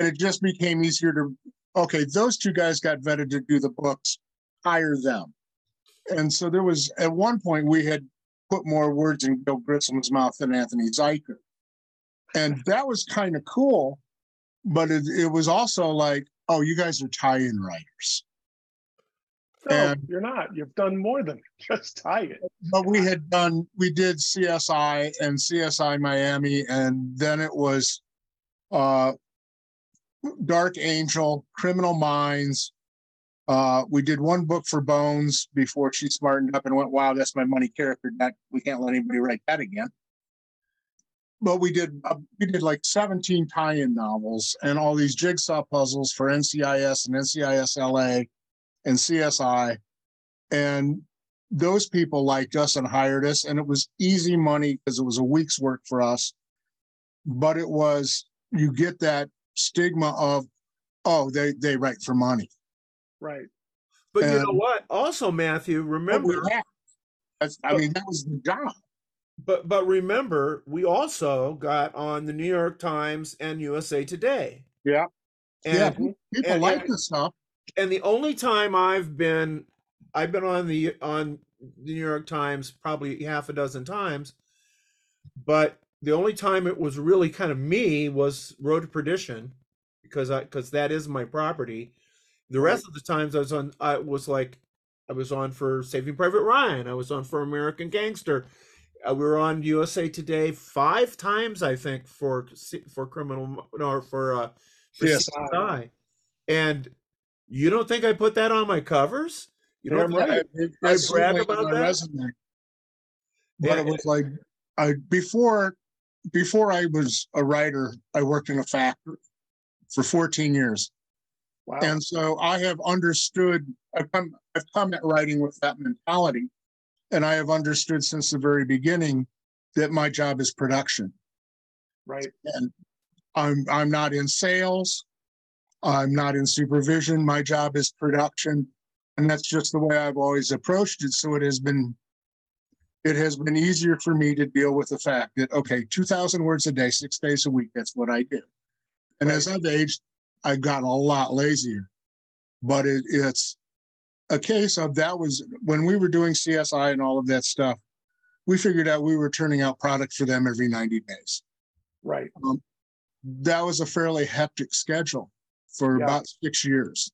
and it just became easier to okay, those two guys got vetted to do the books, hire them. And so there was at one point we had put more words in Gil Grissom's mouth than Anthony Zuiker. And that was kind of cool, but it, it was also like, oh, you guys are tie-in writers. No, And- you're not. You've done more than just tie it. But we had done, we did CSI and CSI Miami, and then it was uh Dark Angel, Criminal Minds. Uh, we did one book for Bones before she smartened up and went, wow, that's my money character. That we can't let anybody write that again. But we did uh, we did like 17 tie-in novels and all these jigsaw puzzles for NCIS and NCIS LA and CSI. And those people liked us and hired us, and it was easy money because it was a week's work for us. But it was you get that stigma of, oh, they they write for money. Right. But you know what? Also, Matthew, remember. That's, I mean, that was the job. But but remember, we also got on the New York Times and USA Today. Yeah. And yeah, people and- like and- this stuff. and the only time I've been I've been on the on the New York Times probably half a dozen times, but the only time it was really kind of me was Road to Perdition because I because that is my property. The rest of the times I was on I was like I was on for Saving Private Ryan, I was on for American Gangster. Uh, we were on USA Today five times I think for for criminal no for uh for Yes. CSI. And you don't think I put that on my covers? You don't Damn right. I it's brag about that? resume. But it was like I before before I was a writer, I worked in a factory for 14 years. Wow. And so I have understood, I've come, I've come at writing with that mentality. And I have understood since the very beginning that my job is production. right. And I'm, I'm not in sales. I'm not in supervision. My job is production. And that's just the way I've always approached it. So it has been, it has been easier for me to deal with the fact that, okay, 2000 words a day, six days a week, that's what I do. And as I've aged, I've gotten a lot lazier. But it, it's a case of that was when we were doing CSI and all of that stuff, we figured out we were turning out product for them every 90 days. Right. Um, that was a fairly hectic schedule for Yeah. about six years.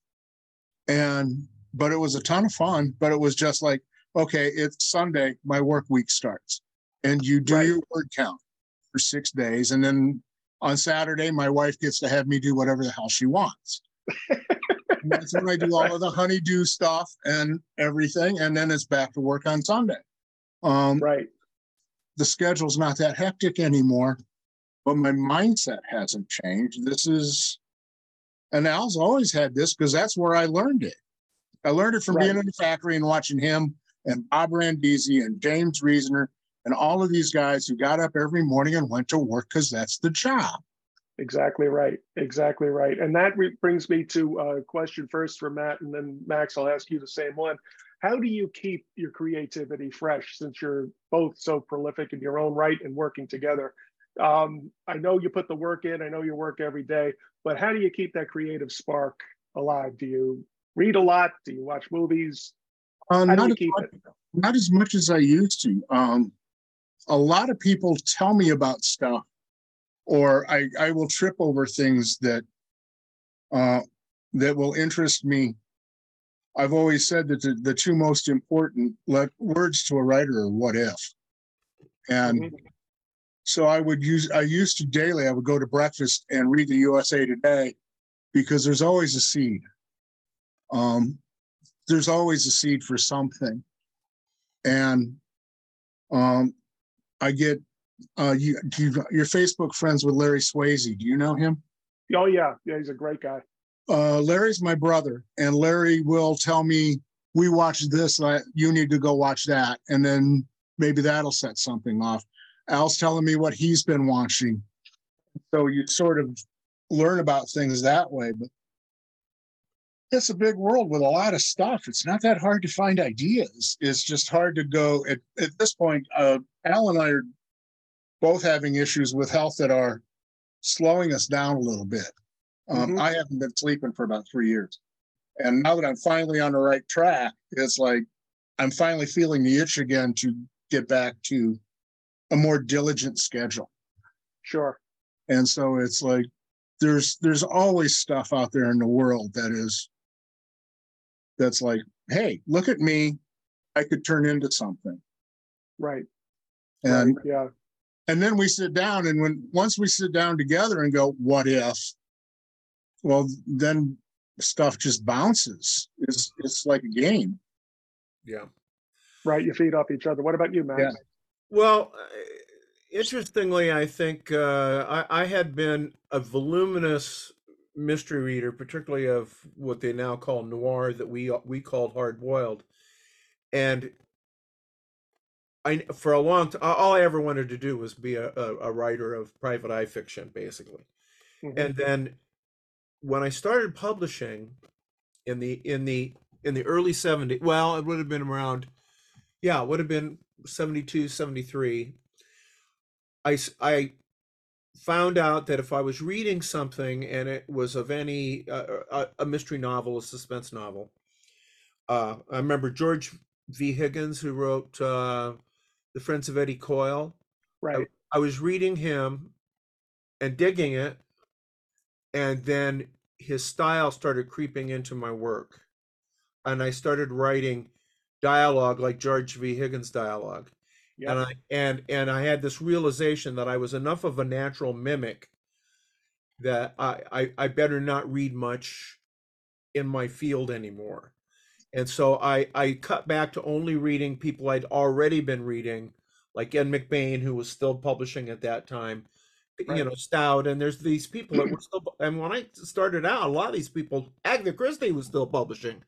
And, but it was a ton of fun, but it was just like, okay, it's Sunday, my work week starts. And you do Right. your word count for six days. And then on Saturday, my wife gets to have me do whatever the hell she wants. That's when I do all of the honeydew stuff and everything. And then it's back to work on Sunday. Um, Right. the schedule's not that hectic anymore, but my mindset hasn't changed. This is, and Al's always had this because that's where I learned it. I learned it from being in the factory and watching him and Bob Randisi and James Reasoner and all of these guys who got up every morning and went to work because that's the job. Exactly right. Exactly right. And that re- brings me to a question first for Matt, and then Max, I'll ask you the same one. How do you keep your creativity fresh since you're both so prolific in your own right and working together? Um, I know you put the work in, I know you work every day, but how do you keep that creative spark alive? Do you read a lot? Do you watch movies? Uh, not, as much, not as much as I used to. Um, a lot of people tell me about stuff, or I, I will trip over things that uh, that will interest me. I've always said that the, the two most important let, words to a writer are "what if," and Mhm. so I would use I used to daily. I would go to breakfast and read the USA Today because there's always a seed. Um, there's always a seed for something, and um, I get uh, you, you you're Facebook friends with Larry Swayze. Do you know him? Oh, yeah. Yeah, he's a great guy. Uh, Larry's my brother, and Larry will tell me we watched this, uh, you need to go watch that. And then maybe that'll set something off. Al's telling me what he's been watching. So you sort of learn about things that way. But it's a big world with a lot of stuff. It's not that hard to find ideas. It's just hard to go at, at this point. Uh, Al and I are both having issues with health that are slowing us down a little bit. Um, Mhm. I haven't been sleeping for about three years. And now that I'm finally on the right track, it's like I'm finally feeling the itch again to get back to a more diligent schedule. Sure. And so it's like there's there's always stuff out there in the world that is that's like, hey, look at me. I could turn into something. Right. And right. Yeah. and then we sit down and when once we sit down together and go, what if? Well, then stuff just bounces. It's it's like a game. Yeah. Right. You feed off each other. What about you, Matt? Yeah. Well, uh, interestingly, I think uh, I, I had been a voluminous mystery reader, particularly of what they now call noir, that we we called hard boiled, and I for a long time all I ever wanted to do was be a, a, writer of private eye fiction, basically. Mhm. And then when I started publishing in the in the in the early 70s, well, it would have been around, yeah, it would have been 72, 73. I, I found out that if I was reading something and it was of any, uh, a, a mystery novel, a suspense novel, uh, I remember George V. Higgins, who wrote uh, The Friends of Eddie Coyle. Right. I was reading him and digging it, and then his style started creeping into my work. And I started writing dialogue like George V. Higgins dialogue. Yeah. And I and and I had this realization that I was enough of a natural mimic that I, I, I better not read much in my field anymore. And so I, I cut back to only reading people I'd already been reading, like Ed McBain, who was still publishing at that time, you know, Stout, and there's these people that were still. And when I started out, a lot of these people, Agatha Christie was still publishing.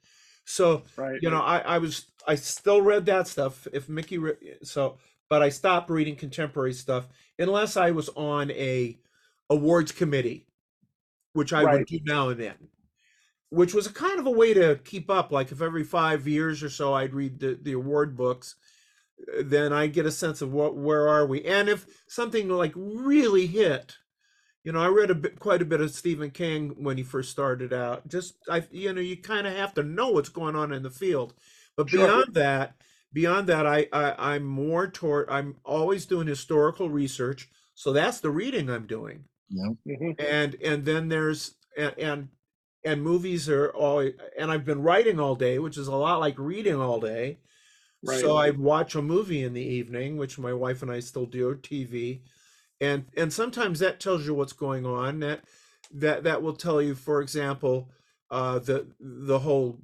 So Right. you know, I, I was I still read that stuff. If Mickey, re- so, but I stopped reading contemporary stuff unless I was on a awards committee, which I Right. would do now and then, which was a kind of a way to keep up. Like if every five years or so I'd read the, the award books, uh, then I get a sense of what where are we, and if something like really hit. You know, I read a bit, quite a bit of Stephen King when he first started out. Just, I, you know, you kind of have to know what's going on in the field. But Sure. beyond that, beyond that, I, I, I'm more toward. I'm always doing historical research, so that's the reading I'm doing. Mhm. And and then there's and and, and movies are all. And I've been writing all day, which is a lot like reading all day. Right. So I watch a movie in the evening, which my wife and I still do, TV, and and sometimes that tells you what's going on. That that that will tell you, for example, uh, the the whole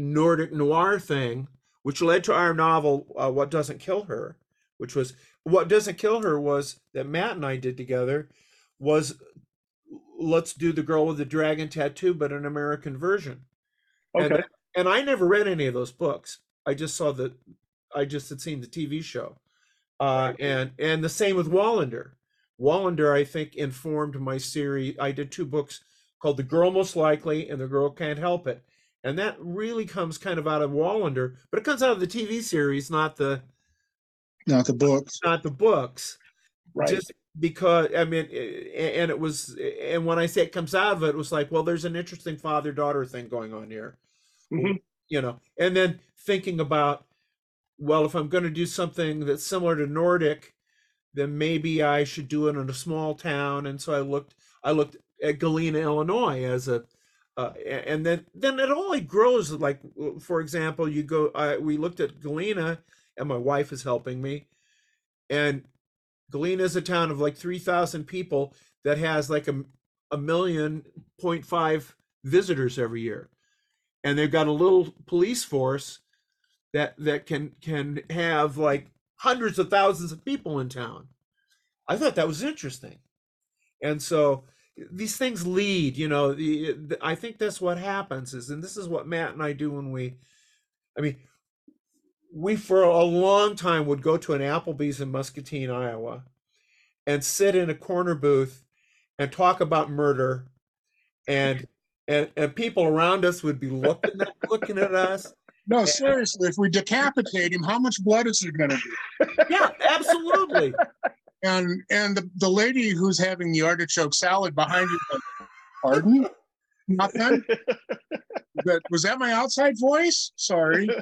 Nordic noir thing, which led to our novel, uh, "What Doesn't Kill Her," which was what doesn't kill her was that Matt and I did together was let's do the girl with the dragon tattoo, but an American version. And Okay. and I never read any of those books. I just saw the, I just had seen the TV show, uh, and and the same with Wallander. Wallander, I think, informed my series. I did two books called "The Girl Most Likely" and "The Girl Can't Help It," and that really comes kind of out of Wallander, but it comes out of the TV series, not the Not the books. not the books Right. just because i mean and it was and when i say it comes out of it it was like well there's an interesting father daughter thing going on here Mhm. you know and then thinking about well if i'm going to do something that's similar to nordic then maybe i should do it in a small town and so i looked i looked at galena illinois as a uh, and then then it only grows like for example you go we looked at galena and my wife is helping me and Galena is a town of like 3,000 people that has like a, a million point five visitors every year. And they've got a little police force that, that can, can have like hundreds of thousands of people in town. I thought that was interesting. And so these things lead, you know, the, the, I think that's what happens is, and this is what Matt and I do when we, I mean, we for a long time would go to an Applebee's in Muscatine, Iowa, and sit in a corner booth and talk about murder, and and and people around us would be looking at, looking at us. No, seriously, if we decapitate him, how much blood is there going to be? Yeah, absolutely. And and the, the lady who's having the artichoke salad behind you, like, pardon? Nothing. That was that my outside voice? Sorry.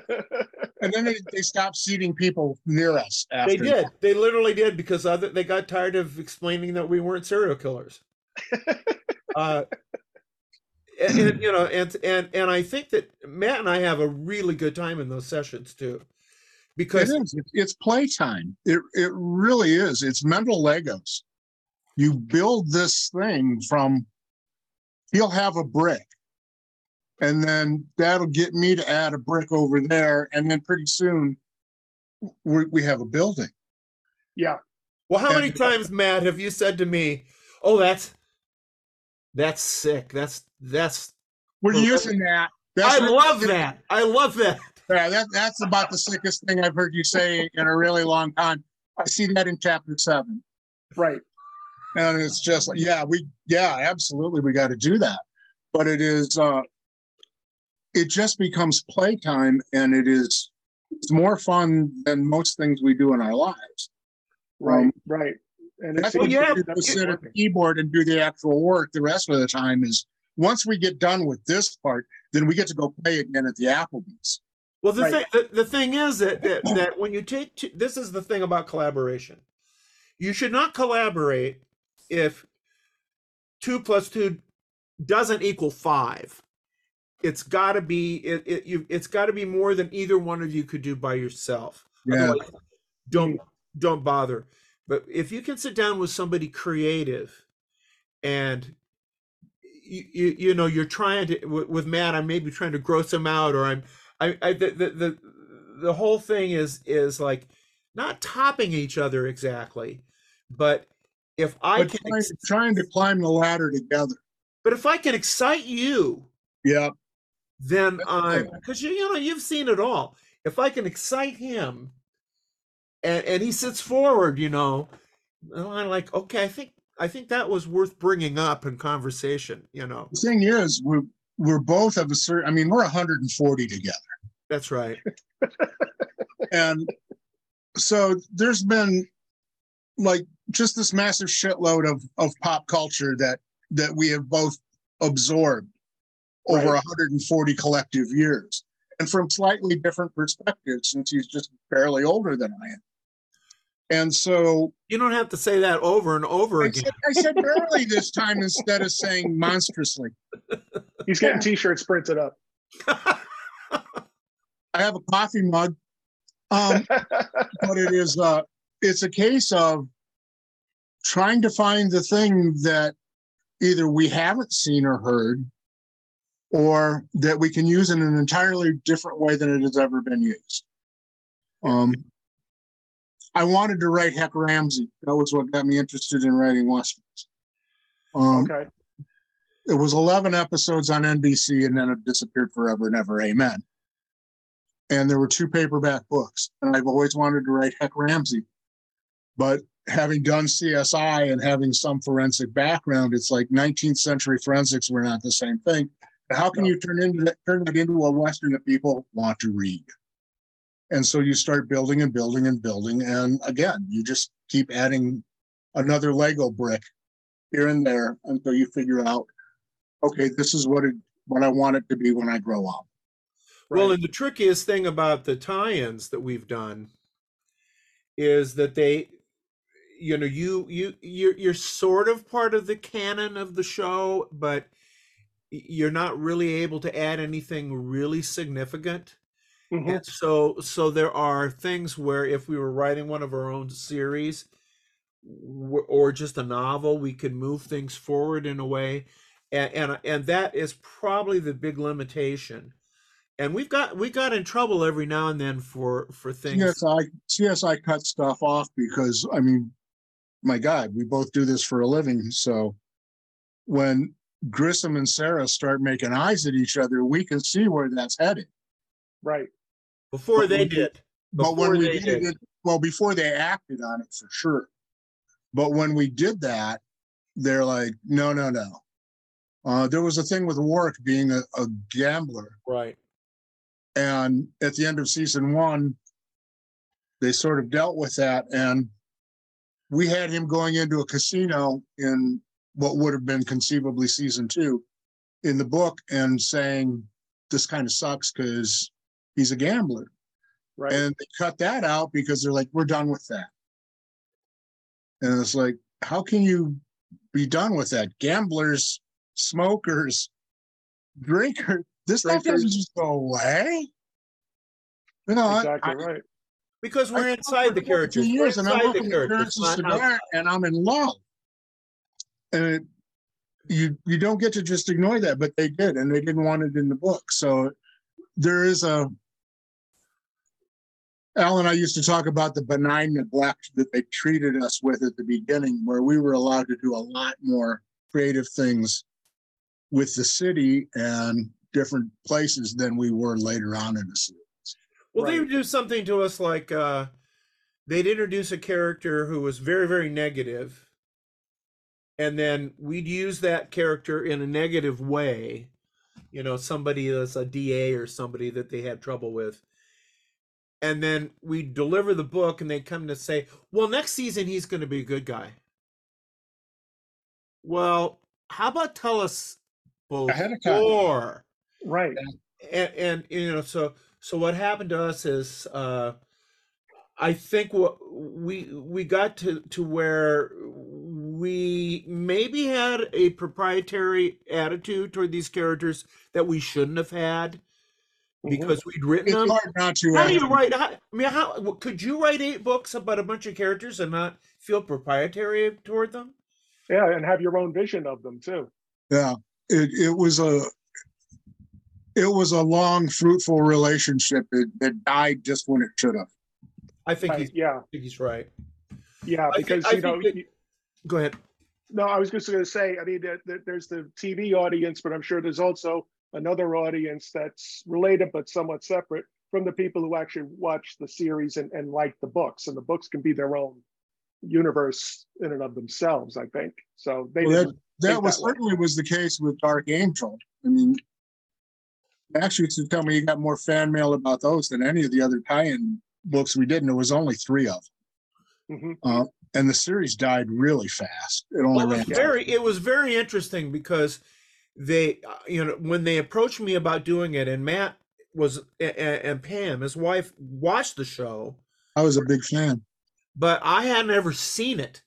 And then they, they stopped seating people near us after. They did. They literally did because other they got tired of explaining that we weren't serial killers. uh, and, and, you know, and and and I think that Matt and I have a really good time in those sessions too, It because. It's- It's playtime. It it really is. It's mental Legos. You build this thing from. He'll have a brick, and then that'll get me to add a brick over there, and then pretty soon, we we have a building. yeah, well, how many times, Matt, have you said to me, "Oh, that's that's sick. That's that's We're Well, using that. That's I love that. I love that." Yeah, that that's about the sickest thing I've heard you say in a really long time. I see that in chapter seven. right. And it's just like, yeah, we, yeah, absolutely, we got to do that. But it is, uh, it just becomes playtime and it is, it's more fun than most things we do in our lives. Right, Um, right. And it's, think yeah, but- sit at the keyboard and do the actual work. The rest of the time is, once we get done with this part, then we get to go play again at the Applebee's. Well, the Right. thing the, the thing is that, that that when you take two, this is the thing about collaboration. You should not collaborate if two plus two doesn't equal five. It's got to be it, it you it's got to be more than either one of you could do by yourself. Yeah. Otherwise, don't mm. don't bother. But if you can sit down with somebody creative, and you you, you know you're trying to with, with Matt, I'm maybe trying to gross him out, or I'm I, I the, the the the whole thing is is like not topping each other exactly, but if I But can, trying, ex- trying to climb the ladder together. but if I can excite you, Yeah. then I'm because you you know you've seen it all. If I can excite him, and and he sits forward, you know, I'm like, okay, I think I think that was worth bringing up in conversation. You know, The thing is, we're we're both of a certain. I mean, we're 140 together, that's right. and so there's been like just this massive shitload of of pop culture that that we have both absorbed over Right. 140 collective years, and from slightly different perspectives. Since he's just barely older than I am, and so You don't have to say that over and over I again. said, I said barely this time instead of saying monstrously. He's getting t-shirts printed up. I have a coffee mug. Um, but it is uh it's a case of trying to find the thing that either we haven't seen or heard or that we can use in an entirely different way than it has ever been used um i wanted to write hec ramsey that was what got me interested in writing westerns um okay. It was 11 episodes on NBC and then it disappeared forever and ever. Amen. And there were two paperback books. And I've always wanted to write Hec Ramsey. But having done CSI and having some forensic background, it's like 19th century forensics were not the same thing. How can you turn into that, turn it into a Western that people want to read? And so you start building and building and building. And again, you just keep adding another Lego brick here and there until you figure out okay, this is what it what I want it to be when I grow up. Well, and the trickiest thing about the tie-ins that we've done is that they, you know, you you you're you're sort of part of the canon of the show, but you're not really able to add anything really significant. Mhm. And so so there are things where if we were writing one of our own series or just a novel, we could move things forward in a way. And and and that is probably the big limitation. And we've got we got in trouble every now and then for for things. CSI CSI cut stuff off because I mean, my God, we both do this for a living. So when Grissom and Sara start making eyes at each other, we can see where that's headed. Right. before But they when- did. But Before when we did did. it, well, before they acted on it for sure. But when we did that, they're like, no, no, no. Uh, there was a thing with Warrick being a, a gambler. Right. And at the end of season one, they sort of dealt with that. And we had him going into a casino in what would have been conceivably season two in the book and saying, this kind of sucks because he's a gambler. Right. And they cut that out because they're like, we're done with that. And it's like, how can you be done with that? Gamblers, smokers, drinkers, this stuff doesn't just go away. You know, exactly I, right. Because we're smoked inside the 22 characters. We're years and I'm inside the looking at characters, Terrence's cigar and I'm in love. And it, you you don't get to just ignore that, but they did, and they didn't want it in the book. So there is a Al and I used to talk about the benign neglect that they treated us with at the beginning, where we were allowed to do a lot more creative things with the city and different places than we were later on in the series. Well, they would do something to us like uh, they'd introduce a character who was very, very negative, and then we'd use that character in a negative way. You know, somebody that's a DA or somebody that they had trouble with. And then we deliver the book, and they come to say, "Well, next season he's going to be a good guy." Well, how about tell us Ahead of time. Before? Right. and, and you know so so what happened to us is uh i think what we we got to to where we maybe had a proprietary attitude toward these characters that we shouldn't have had Mhm. because we'd written It's them hard not to. how do you write how, i mean how could you write eight books about a bunch of characters and not feel proprietary toward them Yeah, and have your own vision of them too. Yeah, it it was a it was a long, fruitful relationship that, that died just when it should have. i think Right, he's yeah, I think he's right yeah, I think- because I you know, that- you- go ahead no, I was just going to say, I mean, there, there- there's the TV audience, but I'm sure there's also another audience that's related but somewhat separate from the people who actually watch the series and, and like the books, and the books can be their own universe in and of themselves. I think so. They Well, didn't That was that certainly was the case with Dark Angel. I mean, actually, used to tell me you got more fan mail about those than any of the other tie-in books we did, and there was only three of them. Mhm. And the series died really fast. It only Well, ran. was very it was very interesting because they uh, you know when they approached me about doing it and Matt was and Pam his wife watched the show I was a big fan. but I hadn't ever seen it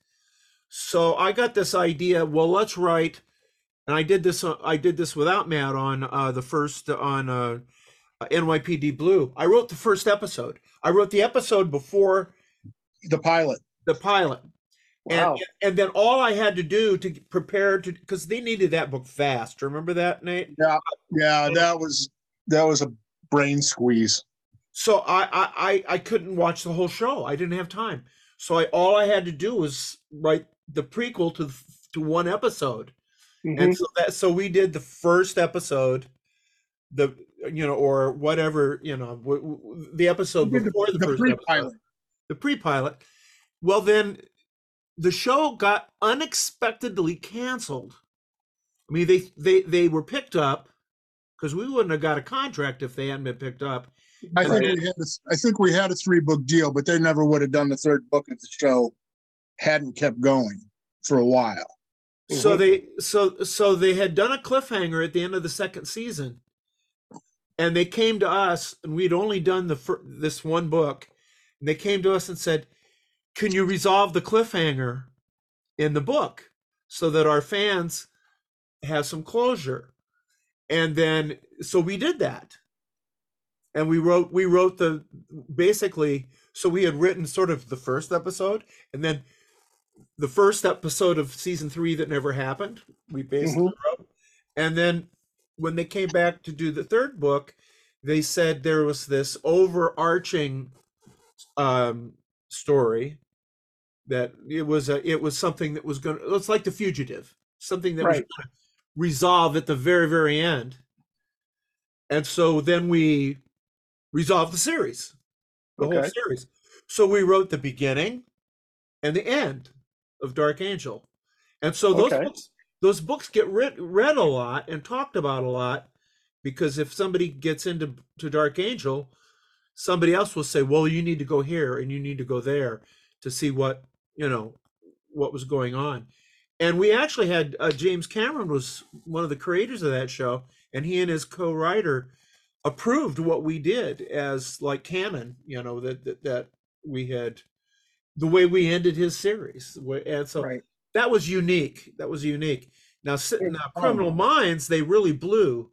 so I got this idea well let's write and I did this uh, I did this without Matt on uh the first on uh NYPD Blue I wrote the first episode I wrote the episode before The pilot. the pilot Wow. and, and then all I had to do to prepare to because they needed that book fast. Remember that, Nate? Yeah, yeah, that was that was a brain squeeze. So I I I, I couldn't watch the whole show. I didn't have time. So I all I had to do was write the prequel to to one episode, Mhm. and so that so we did the first episode, the you know or whatever you know w- w- the episode We the- before the, the first pre-pilot. episode, the pre-pilot. Well, then the show got unexpectedly canceled. I mean, they they they were picked up because we wouldn't have got a contract if they hadn't been picked up. I think we had a, I think we had a three book deal, but they never would have done the third book of the show hadn't kept going for a while. So Mhm. they so so they had done a cliffhanger at the end of the second season, and they came to us, and we'd only done the fir- this one book, and they came to us and said, "Can you resolve the cliffhanger in the book so that our fans have some closure?" And then so we did that, and we wrote we wrote the basically so we had written sort of the first episode, and then the first episode of season three that never happened. We basically wrote, and then when they came back to do the third book, they said there was this overarching um, story that it was a it was something that was going to it's like the fugitive something that was going to resolve at the very very end. And so then we resolved the series, the whole series. So we wrote the beginning and the end of Dark Angel, and so those Okay. books, those books get read read a lot and talked about a lot because if somebody gets into to Dark Angel, somebody else will say, "Well, you need to go here and you need to go there to see what you know what was going on." And we actually had uh, James Cameron was one of the creators of that show, and he and his co-writer approved what we did as like canon. You know that that, that we had the way we ended his series, and so Right. that was unique. That was unique. Now, si- It's now. Criminal Minds, they really blew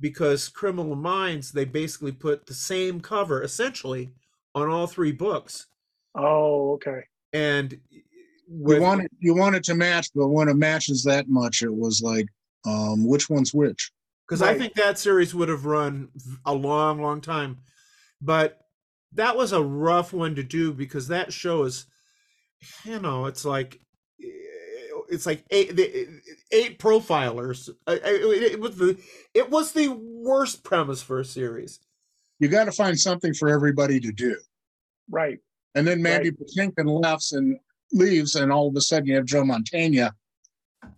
because Criminal Minds, they basically put the same cover essentially on all three books, Oh, okay. and You with, want it, you wanted to match, but when it matches that much, it was like, um, which one's which? because I think that series would have run a long, long time, but that was a rough one to do because that show is, you know, it's like. eh, It's like eight, the, eight profilers. I- I- It was the it was the worst premise for a series. You got to find something for everybody to do. Right. And then Mandy Patinkin left and leaves, and all of a sudden you have Joe Mantegna.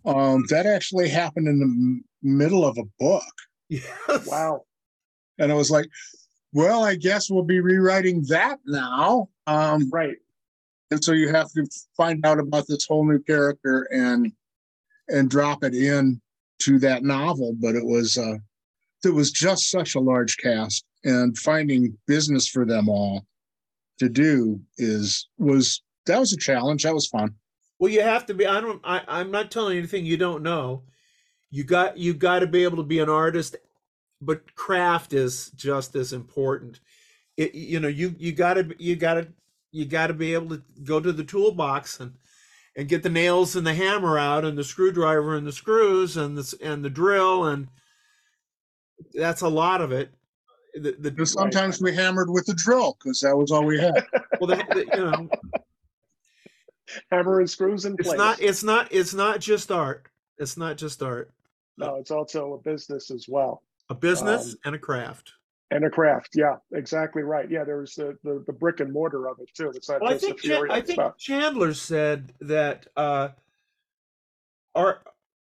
Um, that actually happened in the middle of a book. Yes. Wow. And I was like, well, I guess we'll be rewriting that now. Um, Right. and so you have to find out about this whole new character and and drop it in to that novel. But it was uh, it was just such a large cast, and finding business for them all to do is was that was a challenge. That was fun. Well, you have to be. I don't. I, I'm not telling you anything you don't know. You got. You got to be able to be an artist, but craft is just as important. It, you know, you you got to. You got to. You got to be able to go to the toolbox and and get the nails and the hammer out and the screwdriver and the screws and the and the drill and that's a lot of it. The, the, And sometimes we hammered with the drill because that was all we had. well, the, the- you know, Hammer and screws in it's place. not. It's not. It's not just art. It's not just art. no, it's also a business as well. A business Um, and a craft. And a craft. Yeah, exactly right. Yeah, there's the, the, the brick and mortar of it too. It's not Well, I just the think Chan- theory I think stuff. Chandler said that uh, art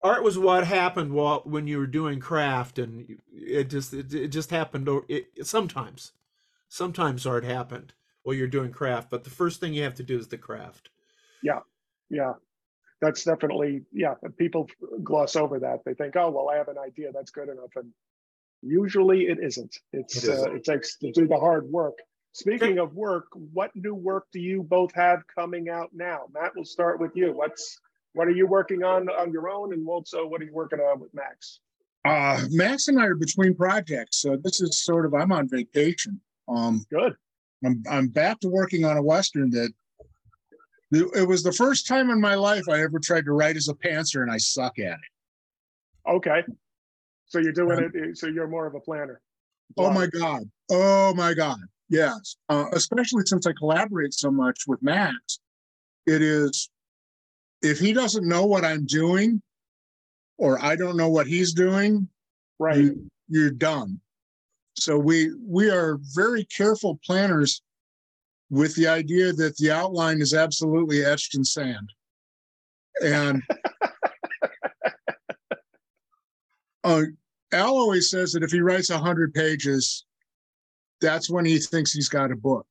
art was what happened while when you were doing craft, and it just it, it just happened. Or it, it- sometimes, sometimes art happened while you're doing craft, but the first thing you have to do is the craft. Yeah yeah, that's definitely, yeah, people gloss over that. They think, oh, well, I have an idea, that's good enough. And usually it isn't. It's, It uh, it takes to do the hard work. Speaking of work, what new work do you both have coming out now? Matt, we'll start with you. What's, what are you working on on your own? And also, what are you working on with Max? Uh, Max and I are between projects, so this is sort of I'm on vacation. Um, Good. I'm I'm back to working on a western that it was the first time in my life I ever tried to write as a pantser and I suck at it. Okay. So you're doing it, so you're more of a planner. Oh my god. Oh my god. Yes. Uh, especially since I collaborate so much with Max. It is if he doesn't know what I'm doing or I don't know what he's doing, Right. you, you're done. So we we are very careful planners with the idea that the outline is absolutely etched in sand. And uh, Al always says that if he writes 100 pages, that's when he thinks he's got a book.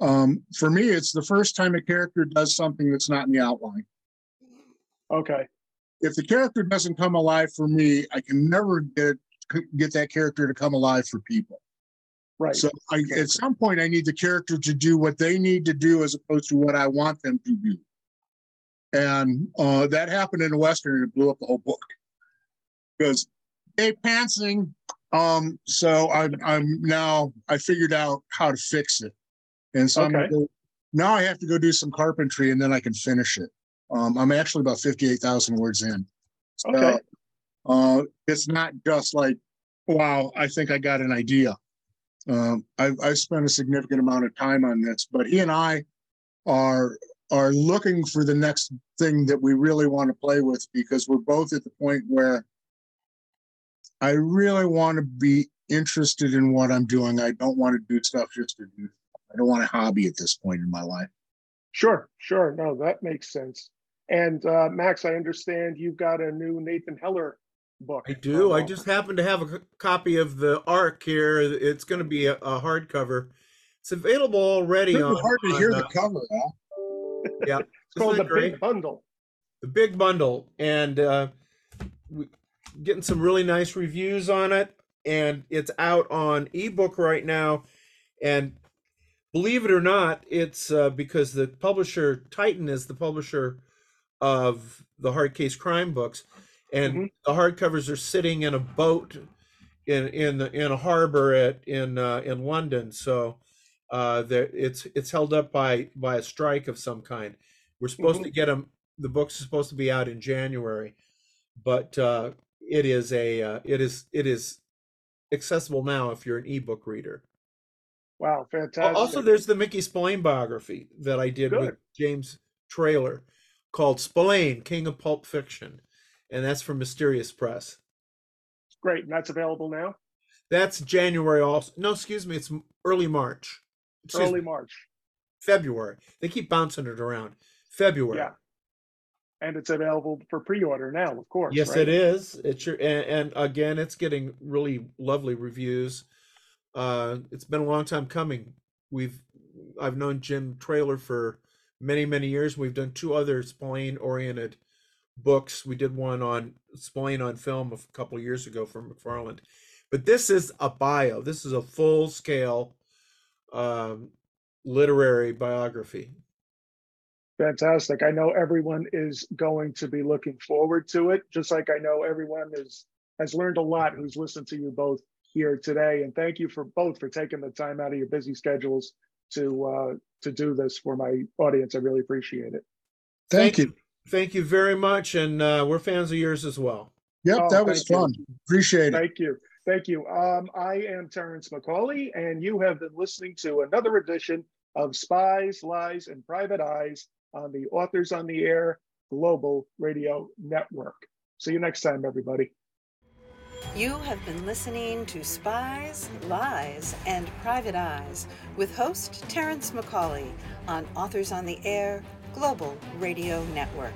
Um, for me, it's the first time a character does something that's not in the outline. Okay. If the character doesn't come alive for me, I can never get get that character to come alive for people. Right. So I, at some point, I need the character to do what they need to do as opposed to what I want them to do. And uh, that happened in a Western and it blew up the whole book. Because, hey, pantsing. Um, so I'm, I'm now, I figured out how to fix it. And so I'm Okay. go, now I have to go do some carpentry and then I can finish it. Um, I'm actually about 58,000 words in. So, Okay. uh, it's not just like, wow, I think I got an idea. Um, I've, I've spent a significant amount of time on this, but he and I are are looking for the next thing that we really want to play with because we're both at the point where I really want to be interested in what I'm doing. I don't want to do stuff just to do. I don't want a hobby at this point in my life. Sure, sure. No, that makes sense. And uh, Max, I understand you've got a new Nathan Heller book. I do. I just happen to have a copy of the Arc here. It's going to be a, a hardcover. It's available already. It's hard to on, hear uh, the cover. Huh? Yeah, It's called the great? Big Bundle. the big bundle, and uh, we, getting some really nice reviews on it. And it's out on ebook right now. And believe it or not, it's uh, because the publisher Titan is the publisher of the hard case crime books, and Mhm. the hardcovers are sitting in a boat in in the, in a harbor at in uh, in London. So uh, there it's it's held up by by a strike of some kind. We're supposed to get them. The book's supposed to be out in January, but uh, it is a uh, it is it is accessible now if you're an ebook reader. Wow, fantastic. Also, there's the Mickey Spillane biography that I did with James Traylor called Spillane, King of Pulp Fiction. And that's from Mysterious Press. great, and that's available now. That's January also. No, excuse me, it's early March. Excuse Early me, March. February. They keep bouncing it around. February. Yeah. And it's available for pre-order now, of course. Yes, right? it is. It's your and, and again, it's getting really lovely reviews. Uh, it's been a long time coming. We've I've known Jim Traylor for many many years. We've done two other Spillane oriented books. We did one on Spillane on film a couple of years ago from McFarland, but this is a bio. This is a full scale um, literary biography. Fantastic. I know everyone is going to be looking forward to it, just like I know everyone is has learned a lot who's listened to you both here today. And thank you for both for taking the time out of your busy schedules to uh, to do this for my audience. I really appreciate it. Thank you. Thank you very much, and uh, we're fans of yours as well. Yep, Oh, that was thank you. fun. Appreciate it. Thank you. Thank you. Um, I am Terrence McCauley, and you have been listening to another edition of Spies, Lies, and Private Eyes on the Authors on the Air Global Radio Network. See you next time, everybody. You have been listening to Spies, Lies, and Private Eyes with host Terrence McCauley on Authors on the Air Global Radio Network.